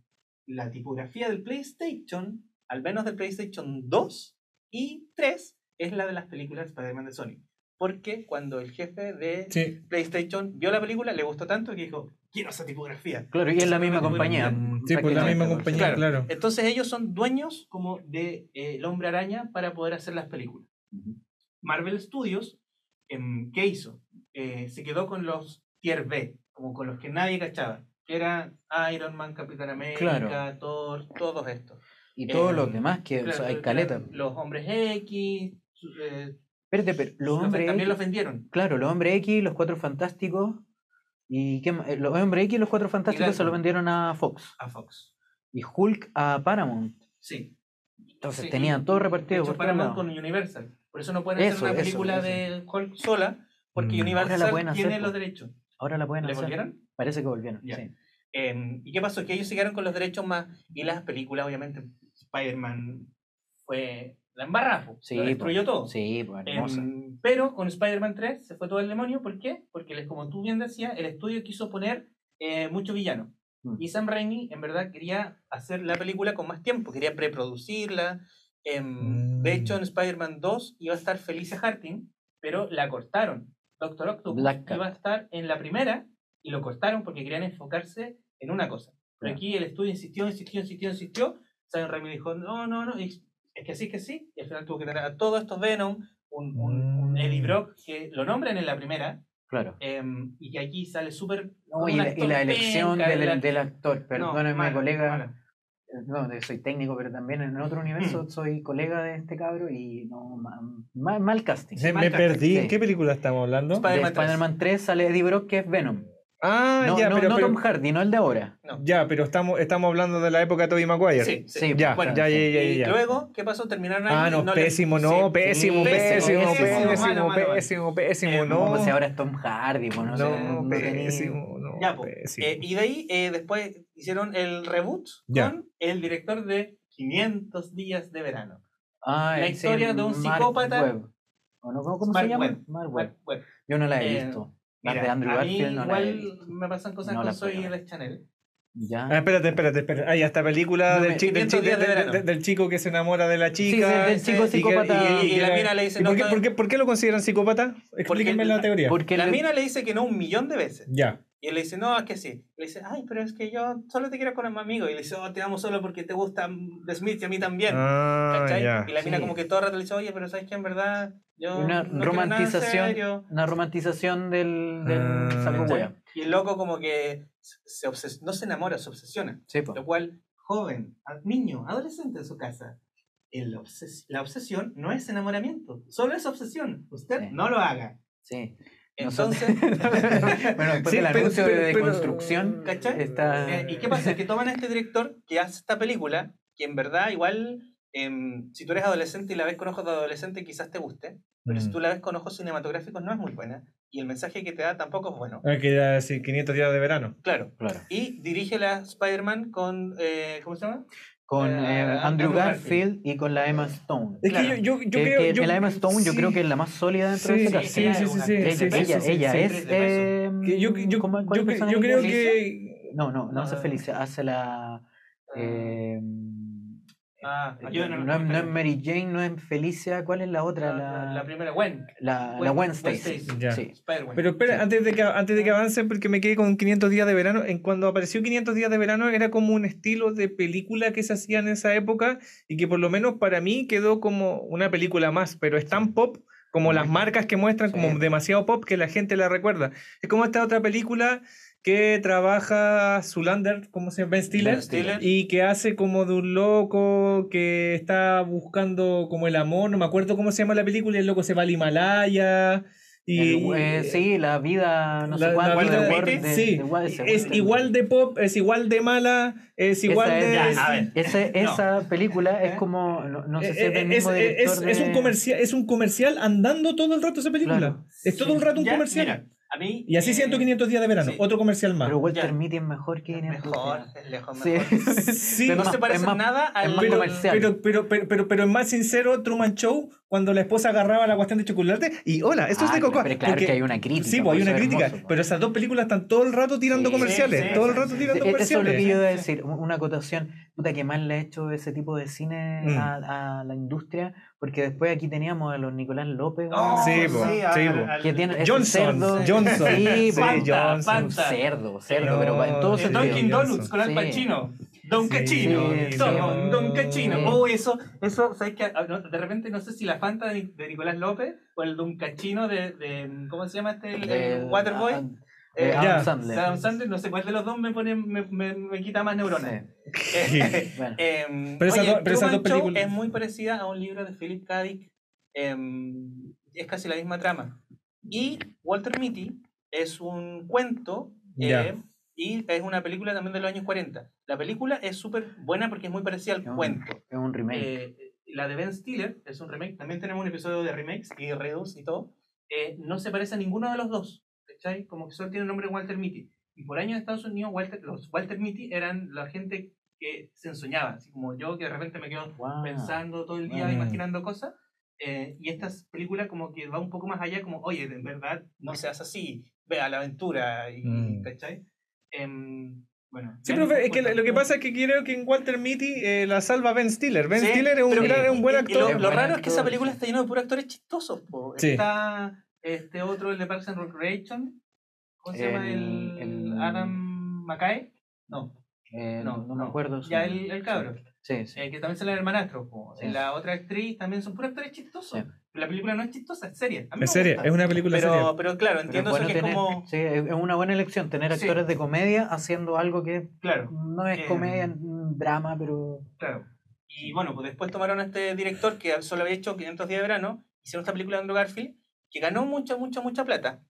la tipografía del PlayStation, al menos del PlayStation 2 y 3, es la de las películas de Spider-Man de Sony. Porque cuando el jefe de Sí. PlayStation vio la película, le gustó tanto que dijo, quiero esa tipografía. Claro, y es la misma compañía. Sí, pues la misma compañía, Claro. claro. Entonces ellos son dueños como de eh, El Hombre Araña para poder hacer las películas. Marvel Studios, em, ¿qué hizo? Eh, se quedó con los tier B, como con los que nadie cachaba, que eran Iron Man, Capitán América, Claro. Thor, todos estos. Y todos Eh, los demás, que o Claro, sea, hay caleta. Los hombres X, eh, Espérate, pero los hombres también X- los vendieron. Claro, los hombres X, los cuatro fantásticos. ¿Y qué? Eh, Los hombres X y los cuatro fantásticos se los vendieron a Fox. A Fox. Y Hulk a Paramount. Sí. Entonces Sí, tenían todo repartido hecho, por Paramount con Universal. Por eso no pueden Eso, hacer una película eso. de Hulk sola, porque Mm. Universal hacer, tiene los derechos. Ahora la pueden ¿Le hacer. volvieron? Parece que volvieron. Sí. Eh, ¿Y qué pasó? Que ellos se quedaron con los derechos más. Y las películas, obviamente, Spider-Man fue la embarrada, po, Sí, lo destruyó todo. Sí, pues Em, pero con Spider-Man 3 se fue todo el demonio. ¿Por qué? Porque, como tú bien decías, el estudio quiso poner eh, mucho villano. Mm. Y Sam Raimi, en verdad, quería hacer la película con más tiempo, quería preproducirla. Em, De hecho, en Spider-Man 2 iba a estar Felicia Harting, pero la cortaron. Doctor Octopus Black iba a estar en la primera y lo cortaron porque querían enfocarse en una cosa. Pero aquí el estudio insistió, insistió, insistió, insistió. Sam Raimi dijo, no, no, no, y es que sí, es que sí. Y al final tuvo que tener a todos estos Venom, un, un- un Mm. Eddie Brock que lo nombran en la primera, Claro. em, y que aquí sale súper... No, y, la, y actor la elección del, el- del actor. No, Perdónenme, mala, colega. mala. No, soy técnico, pero también en otro universo Mm. soy colega de este cabro y no, ma- ma- mal casting. Se- me perdí. sí. ¿En qué película estamos hablando? Spider- De Spider-Man 3. Spider-Man 3 sale Eddie Brock, que es Venom. Ah, no, ya, no, pero, no pero- Tom Hardy, no el de ahora. No. ya, pero estamos, estamos hablando de la época de Tobey Maguire. Sí, sí. Sí, Ya, Bueno, ya, ya, ya, luego, ¿qué pasó? Terminaron ahí. Ah, no, pésimo, sí, no, pésimo, sí, pésimo, pésimo, pésimo, pésimo, Eh, no. pues si ahora es Tom Hardy, pues no, pésimo, no, Ya, pésimo. Eh, y de ahí, eh, después hicieron el reboot Ya. con el director de 500 días de verano. Ah, La sí, historia de un Mark psicópata. Webb. ¿O no? ¿Cómo, cómo se Mark llama? Webb. Mark Webb. Yo no la he Eh, visto. Las mira, de Andrew a mí Garfield no la he igual visto. me pasan cosas No con la Soy de Chanel. Ya. Ah, espérate, espérate, espérate. Ya, esta película No del, me- chi- del, chi- 500 días de del- verano. del- del chico que se enamora de la Sí, chica. del, del chico y que- psicópata. y- y la mina le dice, ¿Y no, por, qué, no- por, qué, por qué lo consideran psicópata? Explíquenme la teoría. Porque La mina le dice que no un millón de veces. Ya. Y él le dice, no, es que sí. Le dice, ay, pero es que yo solo te quiero con mi amigo. Y le dice, oh, te amo solo porque te gusta The Smith y a mí también. Ah, ¿Cachai? ya. Y la mina Sí. como que todo el rato le dice, oye, pero sabes que en verdad yo Una no nada romantización. serio". Una romantización del, del Ah. Y el loco como que se obses- no se enamora, se obsesiona. Sí, po. Lo cual, joven, niño, adolescente en su casa, el obses- la obsesión no es enamoramiento, solo es obsesión. Usted Sí. no lo haga. Sí. Entonces, bueno, después Sí, del pero- anuncio pero- de pero- construcción, ¿Cachai? está. Eh, ¿Y qué pasa? Que toman a este director que hace esta película, que en verdad igual, em, si tú eres adolescente y la ves con ojos de adolescente, quizás te guste, pero si Mm. tú la ves con ojos cinematográficos no es muy buena, y el mensaje que te da tampoco es bueno. Ah, que ya, sí, 500 días de verano. Claro. Claro. Y dirige la Spider-Man con, eh, ¿cómo se llama? Con Eh, eh, Andrew Andrew Garfield y con la Emma Stone. Es Claro. que yo, yo, yo que, creo. que yo- la Emma Stone yo sí. creo que es la más sólida dentro de Sí, ese sí, cast. sí, sí, sí, sí, Ella, ella, sí, ella sí, es. sí. eh, Que yo, yo, ¿cómo- cuál yo, yo creo que. No, no, no hace Ah. Felicia, hace la. eh, Ah, no, ayúdenos, no es, no es ayúdenos. Mary Jane, no es Felicia, ¿cuál es la otra? la, La, la- primera, Gwen. la, Gwen- Stacy. Sí. Pero espera, Sí. antes, de que, antes de que avancen, porque me quedé con 500 días de verano, en cuando apareció 500 días de verano era como un estilo de película que se hacía en esa época y que por lo menos para mí quedó como una película más, pero es tan pop como las marcas que muestran, como demasiado pop que la gente la recuerda. Es como esta otra película que trabaja Zulander, ¿cómo se llama? Ben Stiller. Ben Stiller. Y que hace como de un loco que está buscando como el amor, no me acuerdo cómo se llama la película, y el loco se va al Himalaya. Y, El- eh, sí, la vida, no La- sé cuánto, sí, es igual de pop, es igual de mala, es igual Esa es- de... ya, No. esa película es ¿Eh? como, no, no sé Eh, si es del eh, mismo es un comercial, es un comercial andando todo el rato esa película. Claro. Es todo el rato un Ya, comercial. mira, A mí. Y así eh, 100, 500 días de verano. sí. Otro comercial más. Pero Walter Ya. Mitty es mejor que 500 Mejor, es lejos Sí. mejor. Sí, No Es se más- parece más- nada al más pero, comercial. pero, pero, pero, pero, pero es más sincero Truman Show cuando la esposa agarraba la cuestión de chocolate y hola, esto es de Ah, cocoa. pero claro Porque- que hay una crítica. Sí, pues hay por una crítica. hermoso, pero esas dos películas están todo el rato tirando Sí, comerciales. sí, todo el rato sí, tirando Sí, Eso es lo comerciales. que yo iba a decir, una acotación, puta que mal le ha hecho ese tipo de cine Mm. a, a la industria, porque después aquí teníamos a los Nicolás López, Oh, Sí, po, al- que tiene Johnson, cerdo, Johnson. sí, Fanta, Johnson. un Fanta. cerdo, cerdo, No, pero en todo sentido. Dunkin'. Donuts con Al Sí. Pacino. Don Sí, Cachino. sí, Don, sí. Don Cachino. Oh, eso, eso, ¿sabes qué? Ah, De repente no sé si la Fanta de, de Nicolás López o el Don Cachino de, de ¿cómo se llama este? El, el El- Waterboy. ah, Eh, eh. Adam Sandler. Adam Sandler, no sé cuál de los dos me pone, me, me, me quita más neuronas. Sí, Eh, bueno. em, Pero esas oye, dos- Show películas- es muy parecida a un libro de Philip K. Dick. em, es casi la misma trama. Y Walter Mitty es un cuento eh, Ya. Y es una película también de los años 40. La película es súper buena porque es muy parecida al Es un- cuento. Es un remake. Eh, la de Ben Stiller es un remake. También tenemos un episodio de remakes y redos y todo. Eh, no se parece a ninguno de los dos. ¿cachai? Como que solo tiene el nombre de Walter Mitty. Y por años en Estados Unidos, Walter, los Walter Mitty eran la gente que se ensoñaba. Así como yo, que de repente me quedo Wow. pensando todo el día, Mm. imaginando cosas. Eh, y esta película como que va un poco más allá, como, oye, en verdad, no seas así, vea la aventura, y, Mm. ¿cachai? Bueno. Sí, pero es que cosas. lo que pasa es que creo que en Walter Mitty eh, la salva Ben Stiller. Ben Sí, Stiller es un, gran, es un buen actor. lo, Es lo buen raro es que esa película está llena de puros actores chistosos. po. Sí. Está este otro, el de Parks and Recreation. ¿Cómo se llama? El- Adam McKay. No, Eh, no, no, me acuerdo. Ya el, el cabro. Sí, sí. eh, que también sale el hermanastro. po. La otra actriz también son puros actores chistosos. Pero la película no es chistosa, es seria. A mí Es seria, es una película seria. pero, pero claro, Pero entiendo eso bueno que es como. sí, es una buena elección tener Sí. actores de comedia haciendo algo que Claro. no es Eh, comedia, drama, pero Claro. Y bueno, pues después tomaron a este director que solo había hecho 500 días de verano, hicieron esta película de Andrew Garfield, que ganó mucha, mucha, mucha plata.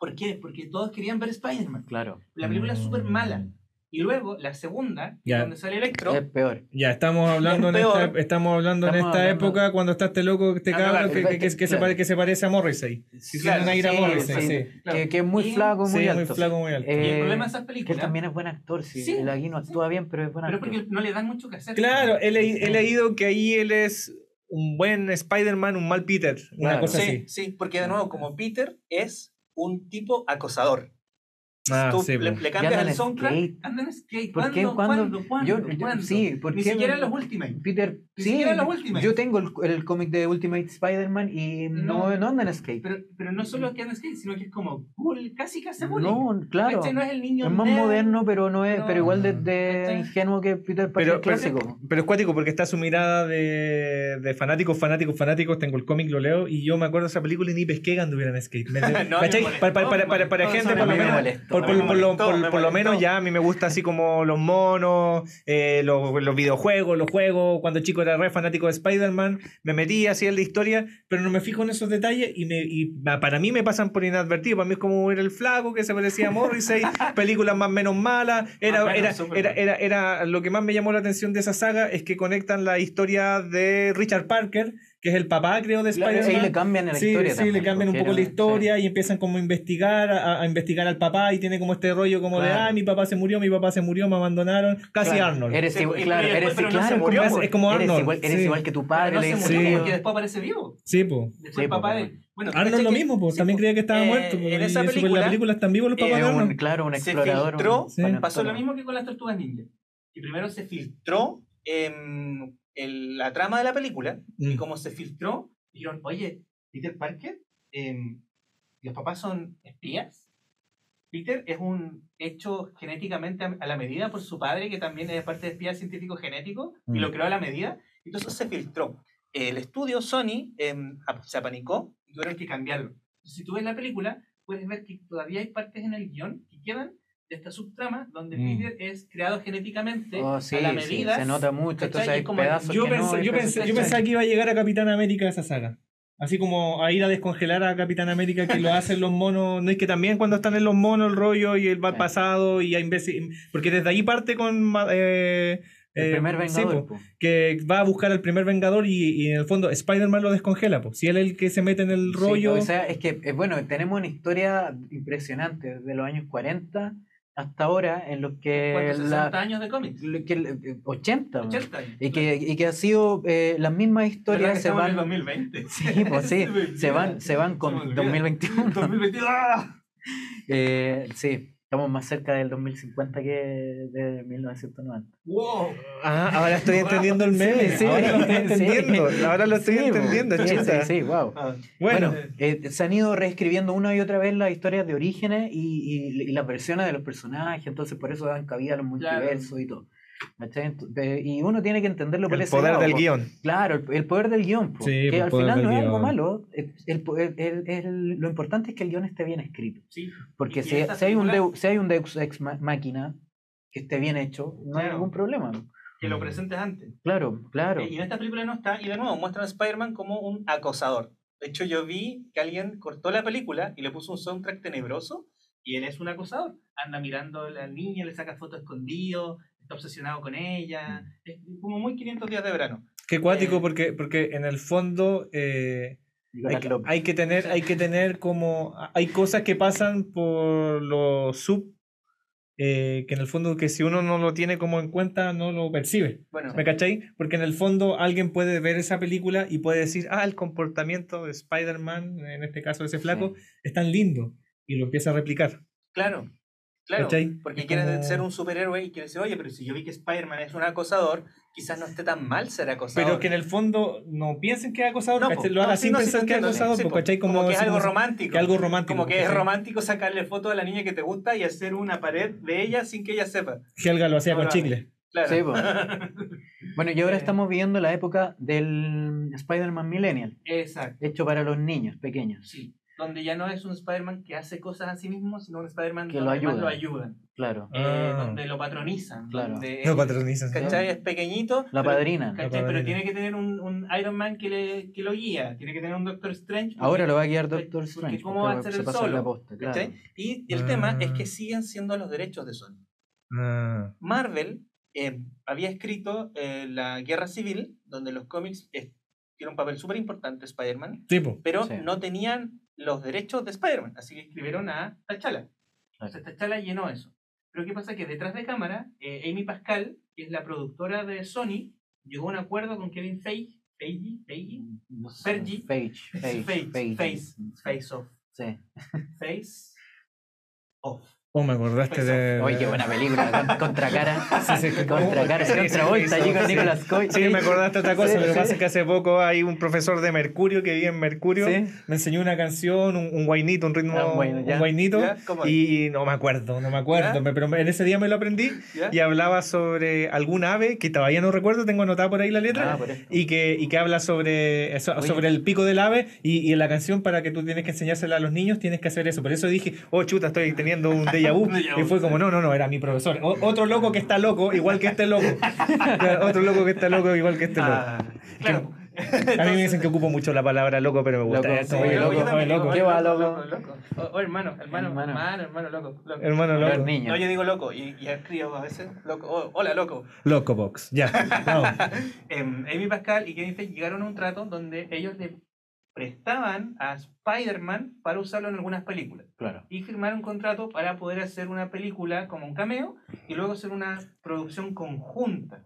¿Por qué? Porque todos querían ver Spider-Man. claro, La película es súper mala. Y luego, la segunda, que Ya. donde sale Electro, es peor. Ya, estamos hablando, en Es esta, peor. estamos hablando en Estamos esta hablando- época cuando está este loco, este Andrew cabro que, que, que, que se, Claro. pare- que se parece a Morrissey. Que Claro, sí, Morrissey, sí. sí. Claro. Que, que es muy Y- flaco, muy Sí, alto. muy flaco, muy alto. y el Eh, problema de esas que él películas, también es buen actor, sí. Sí, el aquí no actúa bien, pero es buen pero actor. porque no le dan mucho que hacer. Claro, he, leí- he leído que ahí él es un buen Spider-Man, un mal Peter, una cosa Sí, así. sí, porque de nuevo, como Peter es un tipo acosador. Ah, Tú sí, le, pues. le cambias el soundtrack, skate. anda en skate. ¿Por qué? ¿Cuándo? ¿Cuándo? ¿Cuándo? ¿Cuándo? Yo- yo- ¿Cuándo? sí, ¿por Ni siquiera en los Ultimate. Peter, Ni sí, siquiera en los Ultimate. yo tengo el, el cómic de Ultimate Spider-Man y no, No. no anda en skate. Pero, pero no solo que anda en skate, sino que es como cool, casi hace bullying. no, claro. ¿Cachai? No es el niño Es más nerd. moderno, pero no es, No. pero igual de, de ingenuo que Peter Parker Pero, pero, clásico. pero es cuático porque está su mirada de, de fanáticos, fanáticos, fanáticos. Tengo el cómic, lo leo y yo me acuerdo de esa película y ni pesqué que anduviera en skate. No, para, para, para, para, gente, por lo me menos, por, me por- por lo, molestó, por- me por lo menos ya a mí me gusta así como los monos, eh, los, los videojuegos, los juegos. Cuando chico era re fanático de Spider-Man, me metí así en la historia, pero no me fijo en esos detalles y, me, y para mí me pasan por inadvertido. Para mí es como ver el flaco que se parecía a Morrissey, películas más menos malas. Era, menos, era, era, era, era, lo que más me llamó la atención de esa saga es que conectan la historia de Richard Parker, que es el papá, creo, de Claro, Spider-Man. ahí le cambian la Sí, historia. sí, también, le cambian un porque poco la historia y empiezan como a investigar, a, a investigar al papá y tiene como este rollo como de, Claro. ah, mi papá se murió, mi papá se murió, me abandonaron, casi Claro, Arnold. Eres Sí, igual, claro, eres, pero no se claro, murió, como- pues. es como eres Arnold. igual, eres sí. igual que tu Pero padre. no le se murió Sí. porque después aparece vivo. Sí, po. Después Sí, el papá pues, de... Bueno, Arnold ¿cachai lo mismo, pues sí, también pues, creía que estaba eh, muerto. pues, En esa pues, película la película están vivos los papás de un, Arnold. claro, un explorador. un Sí. pasó lo mismo que con las tortugas ninja. Y primero se filtró el- la trama de la película, y Mm. como se filtró, dijeron, oye, Peter Parker, em, ¿los papás son espías? Peter es un hecho genéticamente a, la medida por su padre, que también es parte de espía científico genético, y Mm. lo creó a la medida. Entonces se filtró. El estudio Sony ap- se apanicó y tuvieron que cambiarlo. Si tú ves la película, puedes ver que todavía hay partes en el guion que quedan de esta subtrama donde Mm. Peter es creado genéticamente Oh, sí, a la sí, medida. se nota mucho. Entonces hay pedazos Yo, que no, pensé, hay yo, pensé, que yo sí. pensaba que iba a llegar a Capitán América esa saga. Así como a ir a descongelar a Capitán América que lo hacen los monos. No es que también cuando están en los monos el rollo y él va al Sí. pasado y a investi- Porque desde ahí parte con eh, El eh, primer sí, Vengador. po, po. que va a buscar al primer Vengador y, y en el fondo Spider-Man lo descongela. po. Si él es el que se mete en el Sí, rollo. o sea, es que, eh, bueno, tenemos una historia impresionante desde los años 40 hasta ahora en los que ¿Cuántos? 60 la, años de cómics. lo que el- eh, 80, man. 80 años. y que, y que ha sido eh, las mismas ¿Verdad que historias se en van 2020. sí, pues sí, Se van se van con olvida. 2021 2022. ¡ah! Eh, sí estamos más cerca del 2050 que de 1990 ¡Wow! Ah, ahora estoy entendiendo el meme. Sí, sí. ahora lo estoy Sí. entendiendo. Ahora lo estoy Sí, entendiendo, sí, chuta. sí, sí, wow Ah, bueno, Bueno, eh, se han ido reescribiendo una y otra vez las historias de orígenes y, y- y las versiones de los personajes, entonces por eso dan cabida a los Claro. multiversos y todo. Y uno tiene que entenderlo por El ese poder lado, del po. guion. Claro, el, el poder del guion, po, Sí, que al final no es algo guion. malo. el- el po- el- el- el- lo importante es que el guion esté bien escrito. sí. Porque si, si hay un Deus, si hay un Deus Ex máquina que esté bien hecho, no hay Claro. ningún problema. Que lo presentes antes. Claro, claro. Y en esta película no está, y de nuevo muestran a Spider-Man como un acosador. De hecho, yo vi que alguien cortó la película y le puso un soundtrack tenebroso, y él es un acosador. Anda mirando a la niña, le saca fotos escondido, está obsesionado con ella. Es como muy 500 días de verano. qué cuático eh, porque, porque en el fondo eh, hay, que, López. hay que tener, hay que tener como. Hay cosas que pasan por los sub. eh, que en el fondo que si uno no lo tiene como en cuenta no lo percibe. Bueno, ¿Me cachai? Porque en el fondo alguien puede ver esa película y puede decir, ah, el comportamiento de Spider-Man, en este caso de ese flaco, es tan lindo. Y lo empieza a replicar. claro. Claro, ¿Cachai? porque Es quiere como- ser un superhéroe y quiere decir, oye, pero si yo vi que Spider-Man es un acosador, quizás no esté tan mal ser acosador. Pero que en el fondo no piensen que es acosador, No, lo haga no, sí, sin no, sí, pensar te que es acosador, sí, po, po. ¿cachai? Como que es algo como- romántico. que algo romántico. Como que es romántico sacarle foto a la niña que te gusta y hacer una pared de ella sin que ella sepa. Helga lo hacía No con chicle. Claro. Sí. Bueno, y ahora Eh. estamos viviendo la época del Spider-Man Millennial, Exacto. hecho para los niños pequeños. Sí. Donde ya no es un Spider-Man que hace cosas a sí mismo, sino un Spider-Man Que donde lo además ayuda. lo ayudan. Claro. Eh, Ah. donde lo patronizan. Claro. Donde No patronizan. ¿Cachai? Es pequeñito. La pero- padrina. ¿cachai? La Pero tiene que tener un, un Iron Man que, le, que lo guía. Tiene que tener un Doctor Strange. porque- Ahora lo va a guiar Doctor porque Strange. ¿Cómo va a ser se el solo? posta, claro. ¿cachai? Y el tema es que siguen siendo los derechos de Sony. Ah, Marvel eh, había escrito eh, la Guerra Civil, donde los cómics eh, tienen un papel súper importante Spider-Man, sí, po. pero Sí. no tenían los derechos de Spider-Man, así que escribieron a T'Challa. Entonces T'Challa llenó eso. Pero ¿qué pasa? Que detrás de cámara, eh, Amy Pascal, que es la productora de Sony, llegó a un acuerdo con Kevin Feige, Feige, Feige, No sé, Fergie. Face, Page. Face, Face Off, Sí. Face Off. Oh, me acordaste de. Oye, qué buena película. con- Contra cara. Sí, sí, Contra cara. sí, Contra vuelta allí con sí. Nicolas Cage. Sí, me acordaste otra cosa. Lo que pasa es que hace poco hay un profesor de Mercurio que vive en Mercurio. Sí. Me enseñó una canción, un, Un guainito, un ritmo. Ah, ya. un guainito, y no me acuerdo, no me acuerdo, pero en ese día me lo aprendí ¿Ya? Y hablaba sobre algún ave que todavía no recuerdo, tengo anotada por ahí la letra. Ah, y que, y que habla sobre eso, sobre el pico del ave y, y en la canción para que tú tienes que enseñársela a los niños tienes que hacer eso. Por eso dije, oh chuta, estoy teniendo un. Un déjà vu, y fue como, no, no, no, era mi profesor. O- otro loco que está loco, igual que este loco. otro loco que está loco, igual que este loco. Ah, claro. A mí me dicen que ocupo mucho la palabra loco, pero me gusta. Loco, esto, sí, oye, loco, loco, oye, loco. ¿Qué va, loco? loco. O, o hermano, hermano, Hermano. hermano, hermano, loco. loco. Hermano Los loco. niños. No, yo digo loco y, y escribo a veces loco. Oh, hola, loco. Loco box. Ya, vamos. Em, Amy Pascal y Kevin Feige llegaron a un trato donde ellos le prestaban a Spider-Man para usarlo en algunas películas. Claro. Y firmaron un contrato para poder hacer una película como un cameo y luego hacer una producción conjunta.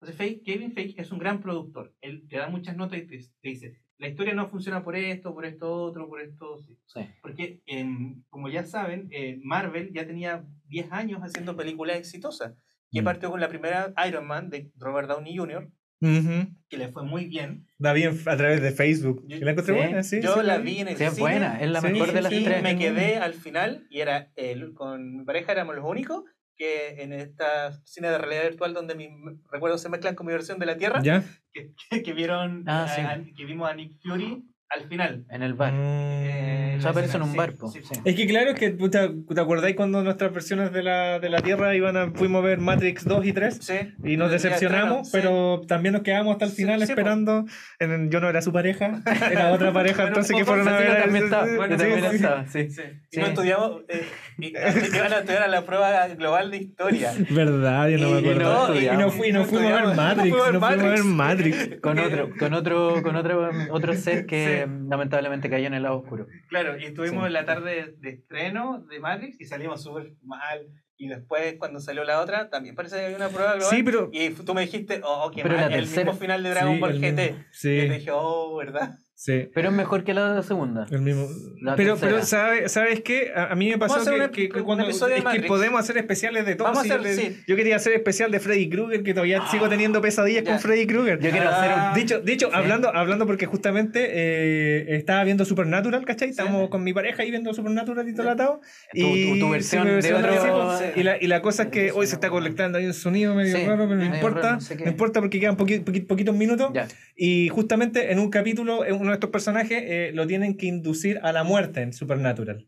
Entonces Kevin Feige es un gran productor. Él te da muchas notas y te, te dice, la historia no funciona por esto, por esto otro, por esto... sí". Sí. Porque, em, como ya saben, eh, Marvel ya tenía 10 años haciendo películas exitosas. Y Mm. partió con la primera Iron Man de Robert Downey Jr., Ujú. que le fue muy bien. La vi en- a través de Facebook. Yo- ¿Y la encontré Sí. buena? Sí, Yo sí, la vi. en el Sí, es cine. buena. Es la Sí, mejor de las y tres. me quedé al final y era el- con mi pareja éramos los únicos que en esta cine de realidad virtual donde mis recuerdos se mezclan con mi versión de la Tierra ¿Ya? que, que vieron Ah, a- sí. a- que vimos a Nick Fury al final. En el bar. Eh, O sea, la aparece en un sí, bar, po. sí, Sí. Es que claro, es que ¿te acordáis cuando nuestras versiones de la, de la Tierra iban a, fuimos a ver Matrix 2 y 3? Sí. Y nos decepcionamos, pero también nos quedamos hasta el final esperando. En- yo no era su pareja, era otra pareja, entonces que fueron a ver. yo a- también estaba. sí, Yo bueno, sí, también sí. estaba, sí. Sí. Y no estudiamos, eh, y, iban a estudiar a la prueba global de historia. Verdad, yo no me Y acuerdo. no y, no fui- estudiamos. fuimos a ver No Matrix, nos fuimos a ver Matrix. Matrix. Con otro, con otro, con otro, otro ser que Sí. lamentablemente cayó en el lado oscuro. Claro, y estuvimos Sí. en la tarde de estreno de Matrix y salimos súper mal. Y después, cuando salió la otra, también parece que había una prueba global. Sí, pero. Y tú me dijiste, oh, qué Pero mal, el tercera- mismo final de Dragon Sí, Ball GT. mismo- Y Sí, yo te dije, oh, ¿verdad? Sí. Pero es mejor que la segunda. El mismo. La pero, tercera. pero ¿sabe- ¿sabes qué? A, a mí me pasó que, un que- que cuando es que podemos hacer especiales de todo. Vamos a sí, hacer- le- sí. Yo quería hacer especial de Freddy Krueger, que todavía Ah, sigo teniendo pesadillas ya. con Freddy Krueger. Yo quiero hacer un. Ah. Dicho, dicho hablando, hablando porque justamente eh, estaba viendo Supernatural, ¿cachai? Estábamos con mi pareja ahí viendo Supernatural y todo atado. Tu- Y tu- tu sí, versión de versión otro- sí, sí. y, la, y la cosa es que hoy se está colectando ahí un sonido medio Sí, raro, pero no importa. no importa porque quedan poqui- poqui- poquitos minutos. Y justamente en un capítulo, uno de estos personajes eh, lo tienen que inducir a la muerte en Supernatural.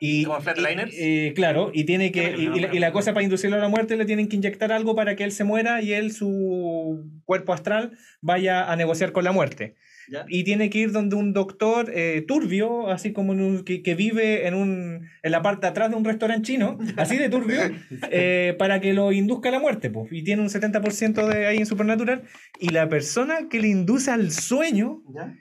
Y, ¿Como Flatliners? y- eh, claro, y tiene que y, y la, y la cosa para inducirlo a la muerte le tienen que inyectar algo para que él se muera y él su cuerpo astral vaya a negociar con la muerte. ¿Ya? Y tiene que ir donde un doctor eh, turbio, así como en un- que, que vive en un en la parte de atrás de un restaurante chino, así de turbio, eh, para que lo induzca a la muerte. pues. Y tiene un 70% de ahí en Supernatural. Y la persona que le induce al sueño ¿Ya?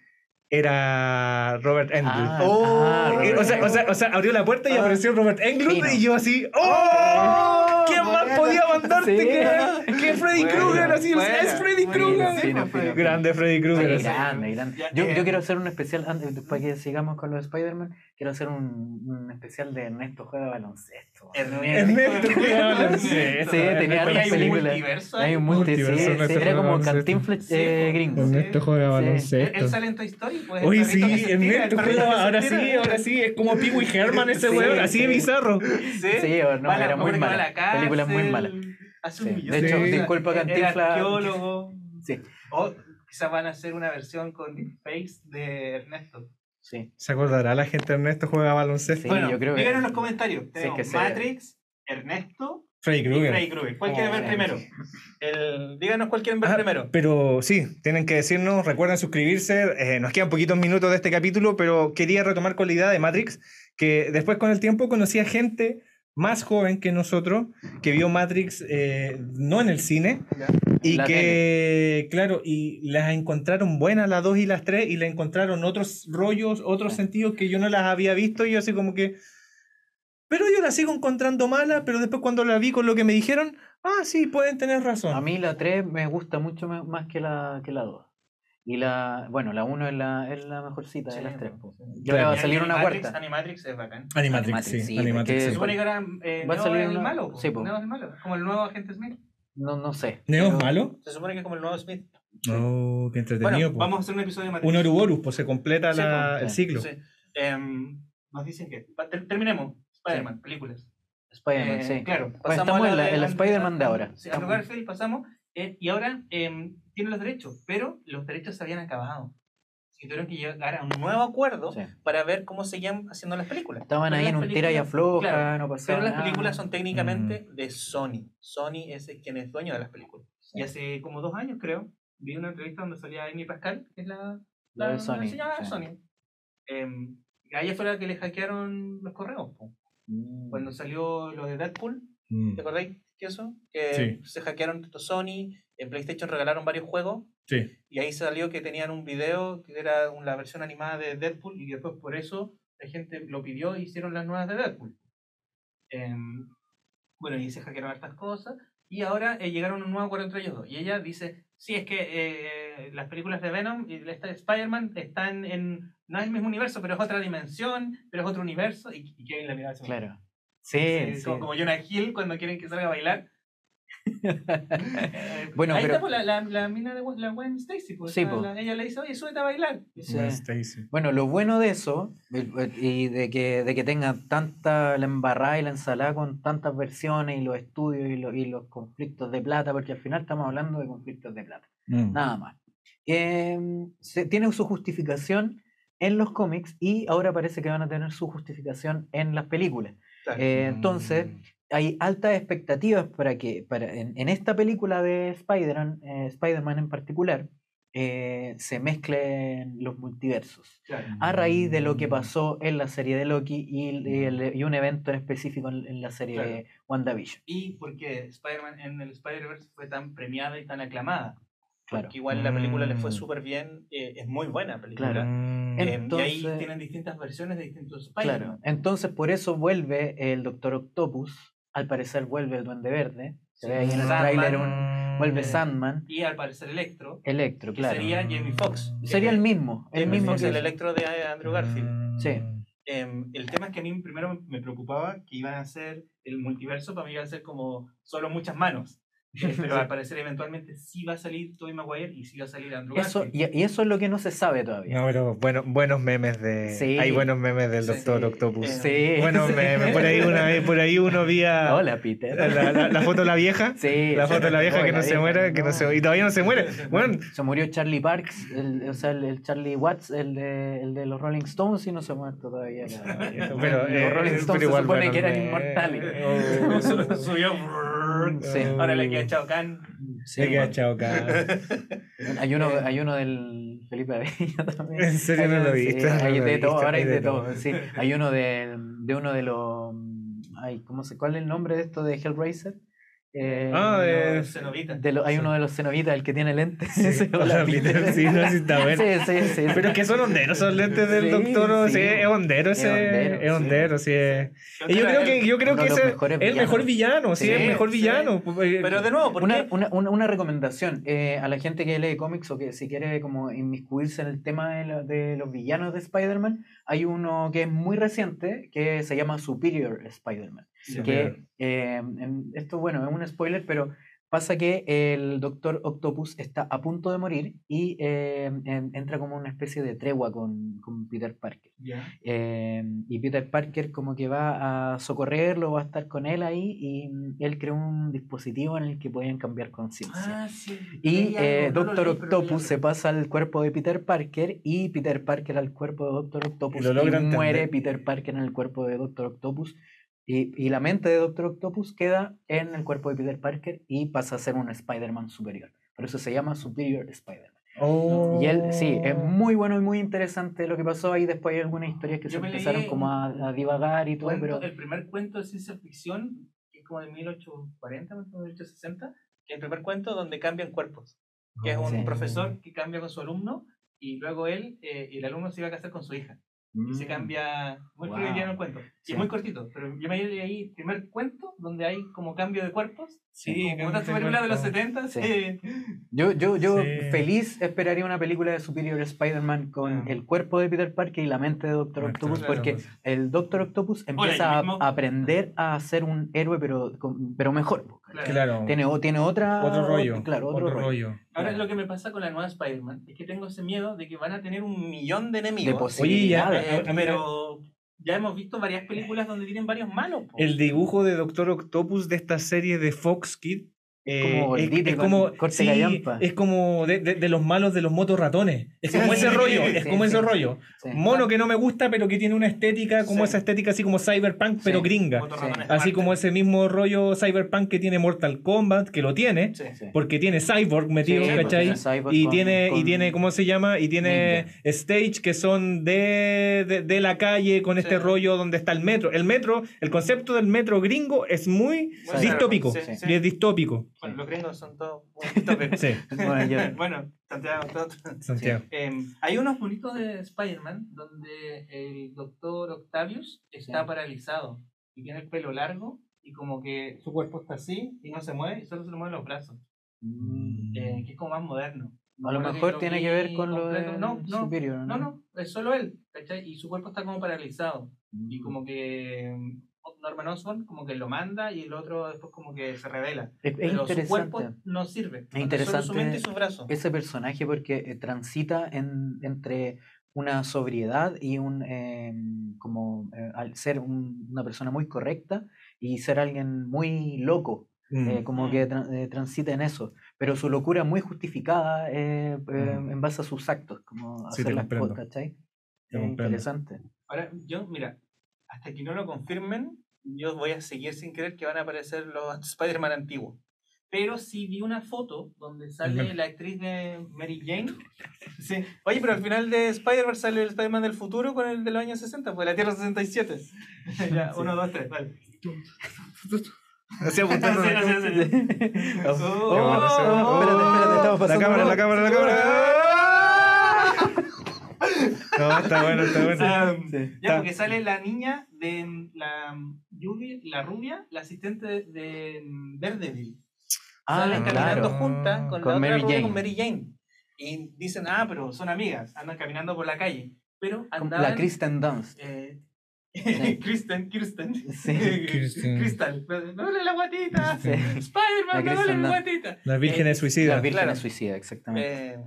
Era Robert Englund. Ah, Oh, ah, Robert o, sea, o, sea, o sea, abrió la puerta y Ah. apareció Robert Englund Fino. y yo así, ¡Oh! ¿Quién más podía mandarte Sí. que, que Freddy Krueger? Así, es Freddy Krueger. Fino, fino. Grande Freddy Krueger. Sí. grande, grande. Ya, Yo, yo quiero hacer un especial, antes, después que sigamos con los de Spider-Man, quiero hacer un, un especial de Ernesto juega baloncesto. Ernesto juega baloncesto. Sí, tenía un películas. multiverso Hay un Multiverso, era como. Cantinflas eh, gringo. Ernesto juega baloncesto. él sale en Toy Story, pues. que sí, el juega, se ahora sí, ahora sí, es como Pee Wee Herman ese Sí, weón, así de bizarro. Sí, o no, era muy mala. la cárcel, Película muy mala. Hace un Sí. millón De hecho, disculpa, Era Cantinflas. arqueólogo. Sí, O quizás van a hacer una versión con deepfakes de Ernesto. sí. ¿Se acordará la gente de Ernesto juega baloncesto? Sí, bueno, yo creo que- díganos en los comentarios. Tenemos sí. Matrix, Ernesto Freddy Krueger. Freddy Krueger. ¿Cuál Oh, quieren ver sí. primero? El, díganos cuál quieren ver Ah, primero. Pero sí, tienen que decirnos, recuerden suscribirse. eh, nos quedan poquitos minutos de este capítulo, pero quería retomar con la idea de Matrix, que después con el tiempo conocí a gente más joven que nosotros que vio Matrix eh, no en el cine Ya. y La que, claro, y las encontraron buenas las dos y las tres y le encontraron otros rollos, otros sentidos que yo no las había visto y yo así como que... Pero yo la sigo encontrando mala, pero después cuando la vi con lo que me dijeron, ah, sí, pueden tener razón. A mí la 3 me gusta mucho más que la, que la 2. Y la, bueno, la 1 es la, es la mejorcita de Sí, las tres. pues, po. sí. Y ahora va a salir una Animatrix- cuarta. Animatrix es bacán. Animatrix, Animatrix, sí, sí, Animatrix, sí. Se supone que ahora eh, Va a salir el una- malo. sí. Neo es el malo. Como el nuevo agente Smith. No, no sé. ¿Neo es malo? Se supone que es como el nuevo Smith. Oh, qué entretenido. Bueno, vamos a hacer un episodio de Matrix. Un Ouroboros, pues se completa Sí, la- el ciclo. Sí. Em, nos dicen que. Terminemos. Spider-Man, películas. Spider-Man, Eh, sí. Claro. Pues estamos a en la- Andrew- Spider-Man de ahora. Sí, Andrew Garfield pasamos. eh, y ahora em, tiene los derechos. Pero los derechos se habían acabado. Y tuvieron que llegar a un nuevo acuerdo Sí. para ver cómo seguían haciendo las películas. Estaban Pero ahí en un tira y afloja, claro, no pasaba Pero las películas son técnicamente Mm. de Sony. Sony es el- quien es dueño de las películas. Y hace como dos años, creo, vi una entrevista donde salía Amy Pascal, que es la, La de Sony, señora de. Sony. Em, a ella fue la que le hackearon los correos. po. Mm. Cuando salió lo de Deadpool, Mm, ¿te acordáis que eso? Que Sí. se hackearon tanto Sony, en PlayStation regalaron varios juegos Sí. y ahí salió que tenían un video que era la versión animada de Deadpool y después por eso la gente lo pidió y hicieron las nuevas de Deadpool. Em, bueno, y se hackearon hartas cosas y ahora eh, llegaron a un nuevo acuerdo entre ellos dos. Y ella dice, sí, es que eh, las películas de Venom y de Spider-Man están en, no es el mismo universo, pero es otra dimensión, pero es otro universo y, y Kevin la miraba así, Claro. Sí, sí, sí. Como, como Jonah Hill cuando quieren que salga a bailar. Bueno, Ahí pero- está pues, la, la, la mina de la Gwen Stacy. Pues, Sí, pues. la- ella le dice, oye, súbete a bailar. Stacy. Bueno, lo bueno de eso, y de que, de que tengan tanta la embarrada y la ensalada con tantas versiones y los estudios y, lo- y los conflictos de plata, porque al final estamos hablando de conflictos de plata, Mm. nada más. Em, se- tiene su justificación en los cómics y ahora parece que van a tener su justificación en las películas. Claro. Eh, entonces, Mm. hay altas expectativas para que para, en, en esta película de Spider-Man, eh, Spider-Man en particular, eh, se mezclen los multiversos. Claro. A raíz de lo que Mm. pasó en la serie de Loki y, el- y el- y un evento en específico en, en la serie Claro. de WandaVision. Y porque Spider-Man en el Spider-Verse fue tan premiada y tan aclamada. Claro. Porque igual la película le fue Mm. súper bien, eh, es muy buena película. Claro. Mm. Eh, y ahí Entonces- tienen distintas versiones de distintos Claro. Spider-Man. Entonces, por eso vuelve el Doctor Octopus. Al parecer vuelve el Duende Verde. Se ve ahí en el Sandman. tráiler un- vuelve Eh, Sandman. Y al parecer Electro, Electro, que claro. sería Jamie Foxx. Sería el mismo. El Jamie mismo Foxx, que el Electro de Andrew Garfield. Sí. Em, el tema es que a mí primero me preocupaba que iban a ser el multiverso, para mí iba a ser como solo muchas manos. Eh, pero al parecer eventualmente sí va a salir Tobey Maguire y sí va a salir Andrew Eso, Garfield. y, y eso es lo que no se sabe todavía. No, pero bueno, buenos memes de. Sí. Hay buenos memes del Sí, Doctor sí. Octopus. Sí. Buenos memes. Por ahí una vez, por ahí uno vía Hola, Peter. la, la- la foto de la vieja. Sí, La foto de la vieja que no se muere, que no se, y todavía no se muere. Bueno, Se murió Charlie Parks, el, o sea, el, el Charlie Watts, el de, el de los Rolling Stones, y no se ha muerto todavía. pero, los eh, Rolling pero Stones se igual, supone bueno, que eran eh, inmortales. oh. Su- Sí. Ahora le queda Chao Kahn. Sí, Se queda chao acá. Hay uno, hay uno del Felipe Abello también. En serio Hay no lo viste. hay de todo, ahora hay de todo. todo. Sí. Hay uno de, de uno de los. Ay, ¿cómo se, ¿Cuál es el nombre de esto de Hellraiser? Eh, Ah, de- de lo- hay sí. uno de los cenobitas, el que tiene lentes. Sí, sí, no, sí está bueno. Sí, sí, sí. Pero es que son honderos, son lentes del Sí, doctor. Sí, sí. es hondero ese. Es hondero, sí. es- Yo Y yo creo que, yo creo que de ese es el mejor villano, sí, Sí, el mejor villano. Eh, Pero de nuevo, ¿por Una, qué? una, una, una recomendación eh, a la gente que lee cómics o que si quiere como inmiscuirse en el tema de, la- de los villanos de Spider-Man, hay uno que es muy reciente que se llama Superior Spider-Man. Que eh, en- esto, bueno, es un spoiler, pero pasa que el Doctor Octopus está a punto de morir y eh, en- entra como una especie de tregua con, con Peter Parker. Eh, y Peter Parker como que va a socorrerlo, va a estar con él ahí y él creó un dispositivo en el que podían cambiar conciencia. Ah, sí. y eh, no Doctor Octopus se pasa al cuerpo de Peter Parker y Peter Parker al cuerpo de Doctor Octopus lo y, muere. Peter Parker en el cuerpo de Doctor Octopus y, y la mente de Doctor Octopus queda en el cuerpo de Peter Parker y pasa a ser un Spider-Man superior. Por eso se llama Superior Spider-Man. Oh. Y él, sí, es muy bueno y muy interesante lo que pasó ahí. Después hay algunas historias que Yo se empezaron como a, a divagar y todo, Cuento- pero El primer cuento de ciencia ficción, que es como de 1840, más o menos, 1860, que es el primer cuento donde cambian cuerpos. Que es un Sí. profesor que cambia con su alumno y luego él, eh, el alumno se iba a casar con su hija. Y se Mm. cambia muy Wow. el cuento. Y Sí. es muy cortito, pero yo me leí ahí primer cuento donde hay como cambio de cuerpos. Sí, como cambio estas de de los cuerpo. 70. Sí. sí. Yo, yo, yo Sí. feliz esperaría una película de Superior Spider-Man con Ah. el cuerpo de Peter Parker y la mente de Doctor Octopus, claro. porque el Doctor Octopus Hola, empieza yo a, aprender a ser un héroe, pero, pero mejor. Claro. Claro. Tiene, o- tiene otra, otro rollo. Claro, otro, rollo. Ahora Claro. lo que me pasa con la nueva Spider-Man es que tengo ese miedo de que van a tener un millón de De enemigos. Oye, ya, posibilidades. Eh, pero ya hemos visto varias películas donde tienen varios malos. po. El dibujo de Doctor Octopus de esta serie de Fox Kid. Eh, como es, como, sí, es como de, de- de los malos de los motos ratones. Es como ese rollo, es como ese rollo. Mono que no me gusta, pero que tiene una estética como esa estética así como cyberpunk, pero gringa. Así como ese mismo rollo cyberpunk que tiene Mortal Kombat, que lo tiene, porque tiene Cyborg metido, ¿cachai? Cyborg Y con- tiene, y tiene, ¿cómo se llama? Y tiene Ninja. stage que son de, de, de la calle con este rollo donde está el metro. El metro, el concepto del metro gringo es muy distópico. Y es distópico. Bueno, los gringos son todos muy distópicos. Sí, Bueno, yo- bueno, Santiago, todo- Santiago. Em, hay unos bonitos de Spider-Man donde el doctor Octavius está Sí. paralizado y tiene el pelo largo y como que su cuerpo está así y no se mueve y solo se le mueven los brazos, Mm. eh, que es como más moderno. A lo mejor lo tiene que ver con lo de. No, no, Superior, no, no, es solo él, ¿cachai? Y su cuerpo está como paralizado. Y Mm. como que Norman Osborn como que lo manda y el otro después como que se revela. Es, es Pero su cuerpo interesante no sirve. Es interesante Solo su mente y sus brazos. ese personaje porque eh, transita en, entre una sobriedad y un eh, como eh, al ser un- una persona muy correcta y ser alguien muy loco eh, Mm. como que tra- eh, transita en eso pero su locura es muy justificada eh, eh, Mm. en base a sus actos como Sí, hacer las cosas ¿cachai? Interesante. Ahora, yo, mira, hasta que no lo confirmen, yo voy a seguir sin creer que van a aparecer los Spider-Man antiguos. Pero sí vi una foto donde sale la actriz de Mary Jane. Sí. Oye, pero al final de Spider-Verse sale el Spider-Man del futuro con el de los años 60, pues la Tierra 67. ya, uno, dos, tres, vale. Así apuntando. Sí, sí, sí, sí. Oh, Oh, oh, oh, espérate, espérate, estamos La pasando. cámara, la cámara, la cámara. No, está bueno, está bueno. Ah, Sí. Ya, Está- porque sale la niña de mm, la, Yubi- la rubia, la asistente de, de mm. Ah, Salen caminando claro. juntas con, Con la Mary otra rubia, Jane. con Mary Jane. Y dicen, ah, pero son amigas, andan caminando por la calle. Pero andaban... La Kristen Dunst. eh, Sí. Kristen, Kirsten. Sí. Kirsten. Crystal. Me duele la guatita. Sí. Spider-Man, La me duele Kristen la Dunst. guatita. Las vírgenes Eh, suicidas. La Virgen claro. Suicida, exactamente. Eh,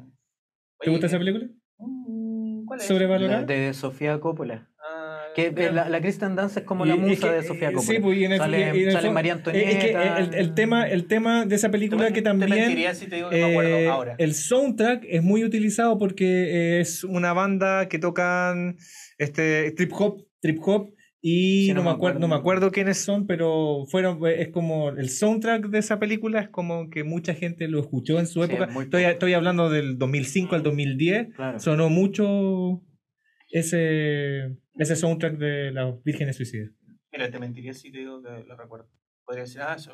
¿Te oye, gusta esa película? mm, ¿Cuál es? ¿Sobrevalorada? La de Sofía Coppola. Ah, Que eh, la, la Kristen Dunst es como Y- la es musa que, de Sofía eh, Coppola. Sí, pues, y en el, sale y en el sale fondo- María eh, Antonieta. Es que el, el tema, el tema de esa película que Te también... mentiría si te digo que me acuerdo eh, ahora. el soundtrack es muy utilizado porque es Es una banda que tocan este trip hop, trip hop y Sí, no, no me acuerdo, no me acuerdo. quiénes son, pero fueron es como el soundtrack de esa película es como que mucha gente lo escuchó en su Sí, época. muy Estoy, estoy hablando del 2005 al 2010, Claro. sonó mucho ese ese soundtrack de las Vírgenes Suicidas. Mira, te mentiría si te digo que lo recuerdo. Podría decir, ah, sí,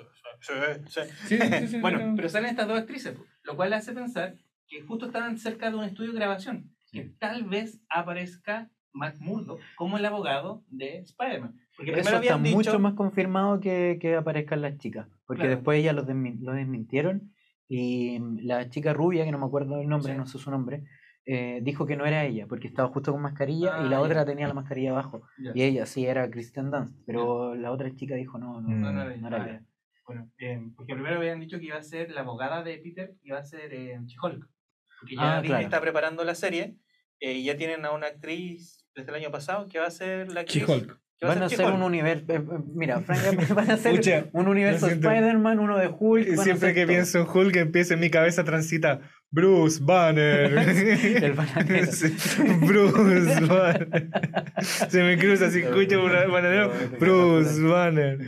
bueno, no. pero salen estas dos actrices, lo cual hace pensar que justo estaban cerca de un estudio de grabación. Que tal vez aparezca Matt Murdock como el abogado de Spider-Man. Porque Eso está dicho. mucho más confirmado que, que aparezcan las chicas. Porque Claro. después ellas lo, desmin- lo desmintieron. Y mm, la chica rubia, que no me acuerdo el nombre, Sí. no sé su nombre, eh, dijo que no era ella, porque estaba justo con mascarilla Ah, y la ya. otra tenía la mascarilla abajo. Ya. Y ella sí era Kristen Dunst, pero la otra chica dijo no, no, Mm. No, no, no, no, era ah, ella. ya. Bueno, eh, porque primero habían dicho que iba a ser la abogada de Peter, iba a ser eh, She-Hulk. Porque ya Ah, Disney claro. está preparando la serie eh, y ya tienen a una actriz desde el año pasado que va a ser la que va Van a hacer un universo, eh, eh, mira, francamente van a hacer un universo. Spider-Man, uno de Hulk. a Siempre que todo. pienso en Hulk, empieza en mi cabeza transita Bruce Banner. El bananero. Sí, Bruce Banner. Se me cruza así, escucho un bananero. Bruce Banner.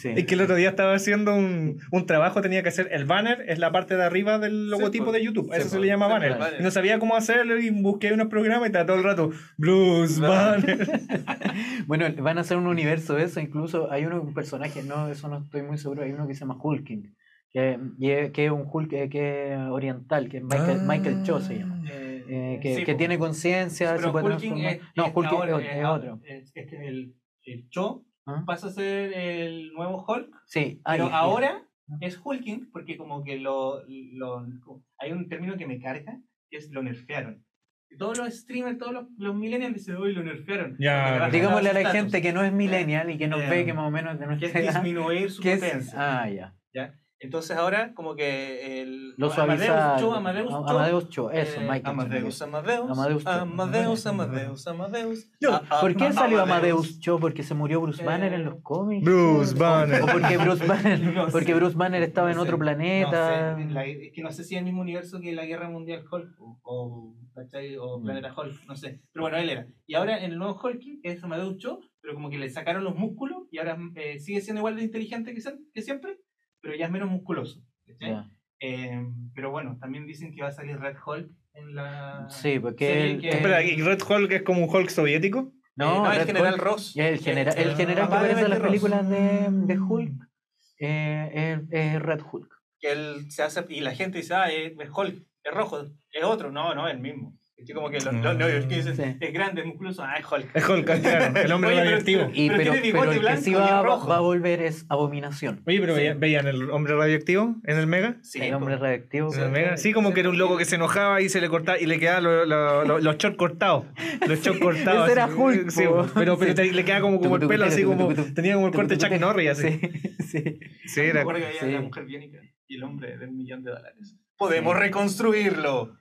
Sí. Es que el otro día estaba haciendo un, un trabajo, tenía que hacer el banner, es la parte de arriba del logotipo pues. de YouTube. Sí, Eso se pues. le llama Sí, banner. pues, banner. Y no sabía cómo hacerlo y busqué unos programas y estaba todo el rato Bruce Banner. Bueno, van a hacer un universo de eso, incluso hay uno, un personaje, no, eso no estoy muy seguro, hay uno que se llama Hulking, que, es- que es un Hulk eh, que es oriental, que es Michael, Michael Cho se llama, Eh, eh, que, sí, que tiene conciencia, se puede transformar. es, No, es ahora, es, es es otro. Es, es que el, el Cho ¿Ah? pasa a ser el nuevo Hulk, Sí, ah, pero ahora Ah. es Hulking porque como que lo, lo- hay un término que me carga, que es lo nerfearon. Todos los streamers, todos los, los millennials dicen, uy, lo nerfearon. Bajan Digámosle a la gente que no es millennial y que nos Eh, ve que más o menos de que nuestra es edad, disminuir su que es- potencia. Ah, ya. ¿ya? Entonces ahora como que el Lo Amadeus suavizaron. Cho, Amadeus Cho, Amadeus Cho, eso, eh, Michael Cho, Amadeus, Amadeus, Amadeus Cho. Amadeus, Amadeus, Amadeus. Yo, Ah, ah, ¿Por qué ah, salió Amadeus Cho? ¿Porque se murió Bruce Eh, Banner en los cómics? Bruce ¿O Banner. porque Bruce Banner, No porque sé, Bruce Banner estaba en no otro sé, planeta? No sé, la- es que no sé si es el mismo universo que la Guerra Mundial Hulk o, o, o Mm. Planeta Hulk, no sé. Pero bueno, él era. Y ahora en el nuevo Hulking es Amadeus Cho, pero como que le sacaron los músculos y ahora eh, sigue siendo igual de inteligente que, que siempre, pero ya es menos musculoso. Eh, pero bueno, también dicen que va a salir Red Hulk en la. Sí, porque serie él- que- él- Espera, ¿y Red Hulk es como un Hulk soviético? No, Eh, no, el general Hulk- Ross. el general, el Eh, general que aparece en las Ross. películas de, de Hulk eh, es, es Red Hulk. que él se hace y la gente dice, ah, es, es Hulk, es rojo, es otro, no, no, es el mismo. Es como que los, los, los que dicen, Sí. es grande, es musculoso, ah, es Hulk. Es Hulk, claro, el hombre Oye, pero- radioactivo. Y, Pero pero, tiene pero el que sí va, va a volver es Abominación. Oye, pero Sí. veía- veían el hombre radioactivo en el Mega. Sí, el hombre radioactivo. En el Mega. Sí, como que era un loco que se enojaba y se le cortaba y le quedaban lo- lo- lo- los shorts cortados. Los shorts cortados. Ese era. Hulk, Sí, po. pero, pero Sí. te- le quedaba como, como el pelo así como. Tenía como el corte Chuck Norris así. Sí, sí. Era. la mujer biónica y el hombre del millón de dólares. Podemos reconstruirlo.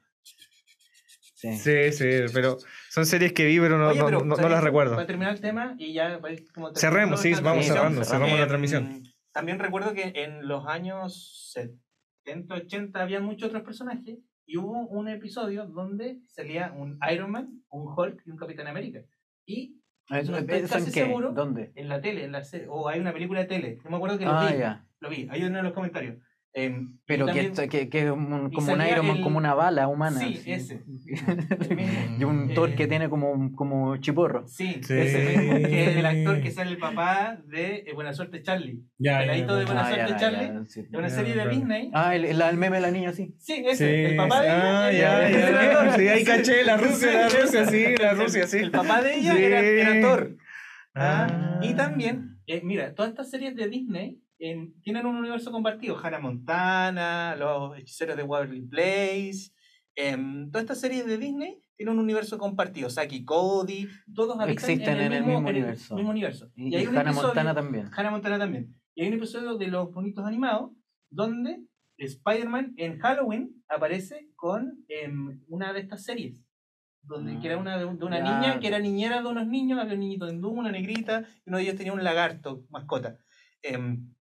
Sí. Sí, sí, pero son series que vi, pero no, Oye, no- pero, no- no ¿sabes? las recuerdo. Para terminar el tema y ya ir como Cerremos, sí, vamos cerrando, cerramos la transmisión. También recuerdo que en los años 70, 80 había muchos otros personajes y hubo un episodio donde salía un Iron Man, un Hulk y un Capitán América. Y ¿Eso, No estoy casi seguro. ¿Dónde? en la tele, en la o hay una película de tele, no me acuerdo que lo Ah, vi, ya. lo vi, uno en los comentarios. Y Pero que, también- esto- que, que es un- como un salía Iron Man, el- como una bala humana. Sí, así. ese. El y un Eh, Thor que tiene como, como chiporro. Sí, Sí. ese mismo, que es el actor que sale el papá de eh, Buena Suerte Charlie. Ya, ya, Peladito ya, de. Buena Suerte, Charlie. sí. Es una Ya, serie de. Disney. Ah, el, el, el meme de la niña, sí. Sí, ese, Sí, el papá de ella. ah, ya, el. Sí, ahí caché la Rusia, la Rusia, sí, la Rusia, sí. El papá de ella Sí. era, era Thor. Ah, Ah. Y también, eh, mira, todas estas series de Disney en- tienen un universo compartido. Hannah Montana, Los Hechiceros de Waverly Place. em, todas estas series de Disney tienen un universo compartido. Saki Cody, todos habitan Existen en el mismo universo. mismo universo. Y, hay y un Hannah episodio- Montana también. Hannah Montana también. Y hay un episodio de los bonitos animados donde Spider-Man en Halloween aparece con em, una de estas series. Donde, que era una de, de una niña que era niñera de unos niños, había un niñito hindú, una negrita, y uno de ellos tenía un lagarto, mascota. Em,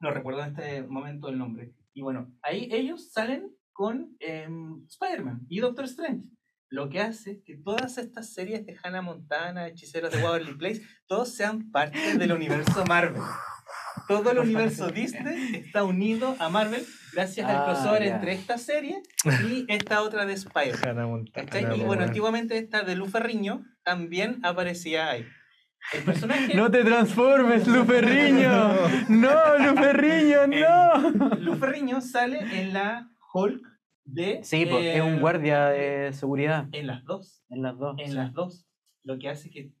no recuerdo en este momento el nombre. Y bueno, ahí ellos salen con em, Spider-Man y Doctor Strange. Lo que hace que todas estas series de Hannah Montana, Hechiceros de Waverly Place, todos sean parte del universo Marvel. Todo el universo Disney está unido a Marvel gracias al Ah, crossover ya. entre esta serie y esta otra de Spider-Man. Y bueno, antiguamente esta de Lu Ferriño también aparecía ahí. El personaje No te transformes, Luferriño. No, Luferriño, no. Lu Ferriño sale en la Hulk de... Sí, pues, eh, es un guardia de seguridad En las dos. en las dos. En sí. las dos. Lo que hace que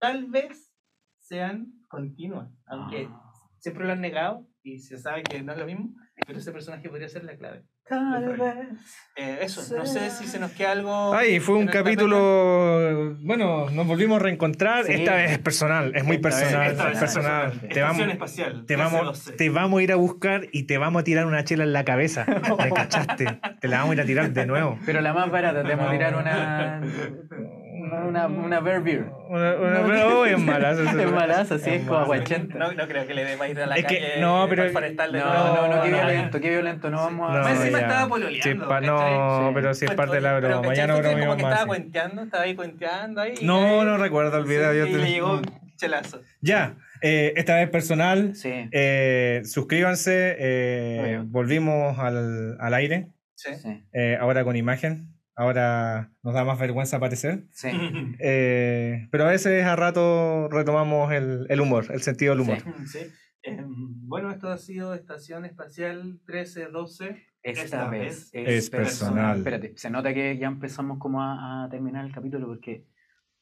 tal vez sean continuas. Aunque Ah. siempre lo han negado y se sabe que no es lo mismo, pero ese personaje podría ser la clave. Tal vez. Eh, eso, no sé si se nos queda algo. Ay, fue un capítulo. Bueno, nos volvimos a reencontrar. Sí. Esta vez es personal, es muy Esta vez- personal. Esta vez es personal. personal. Te vamos, espacial. te, vamos, 1312. te vamos a ir a buscar y te vamos a tirar una chela en la cabeza. ¿Te cachaste? Te la vamos a ir a tirar de nuevo. Pero la más barata, te vamos a tirar una. Una, una Bear Beer. Una, una, pero, oh, es malazo, eso Es malazo, sí, es como aguachenta. No, no creo que le dé para ir a la Es que- calle. no, pero- al forestal de No, no, no, qué no, violento, qué violento, no vamos a. No, Más encima ya. estaba pololeando, Sí, pa- no. Sí. pero si es parte de la pero, broma. Ya no que que más. estaba sí. cuenteando, estaba ahí cuenteando ahí. y No, no recuerdo el video. Sí, yo y te- le llegó chelazo. Ya, eh, esta vez personal. Sí. Eh, suscríbanse. eh, volvimos al, al aire. Sí. Sí. eh, ahora con imagen. Ahora nos da más vergüenza aparecer. Sí. Eh, pero a veces a rato retomamos el, el humor, el sentido del humor. Sí. Em, bueno, esto ha sido Estación Espacial 1312. Esta, Esta vez vez es personal. Espérate, se nota que ya empezamos como a, a terminar el capítulo porque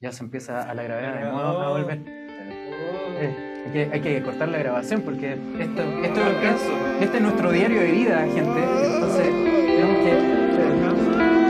ya se empieza a la gravedad de nuevo a volver. Eh, hay, que, hay que cortar la grabación porque esto, esto, No alcanzo. este es nuestro diario de vida, gente. Entonces tenemos que.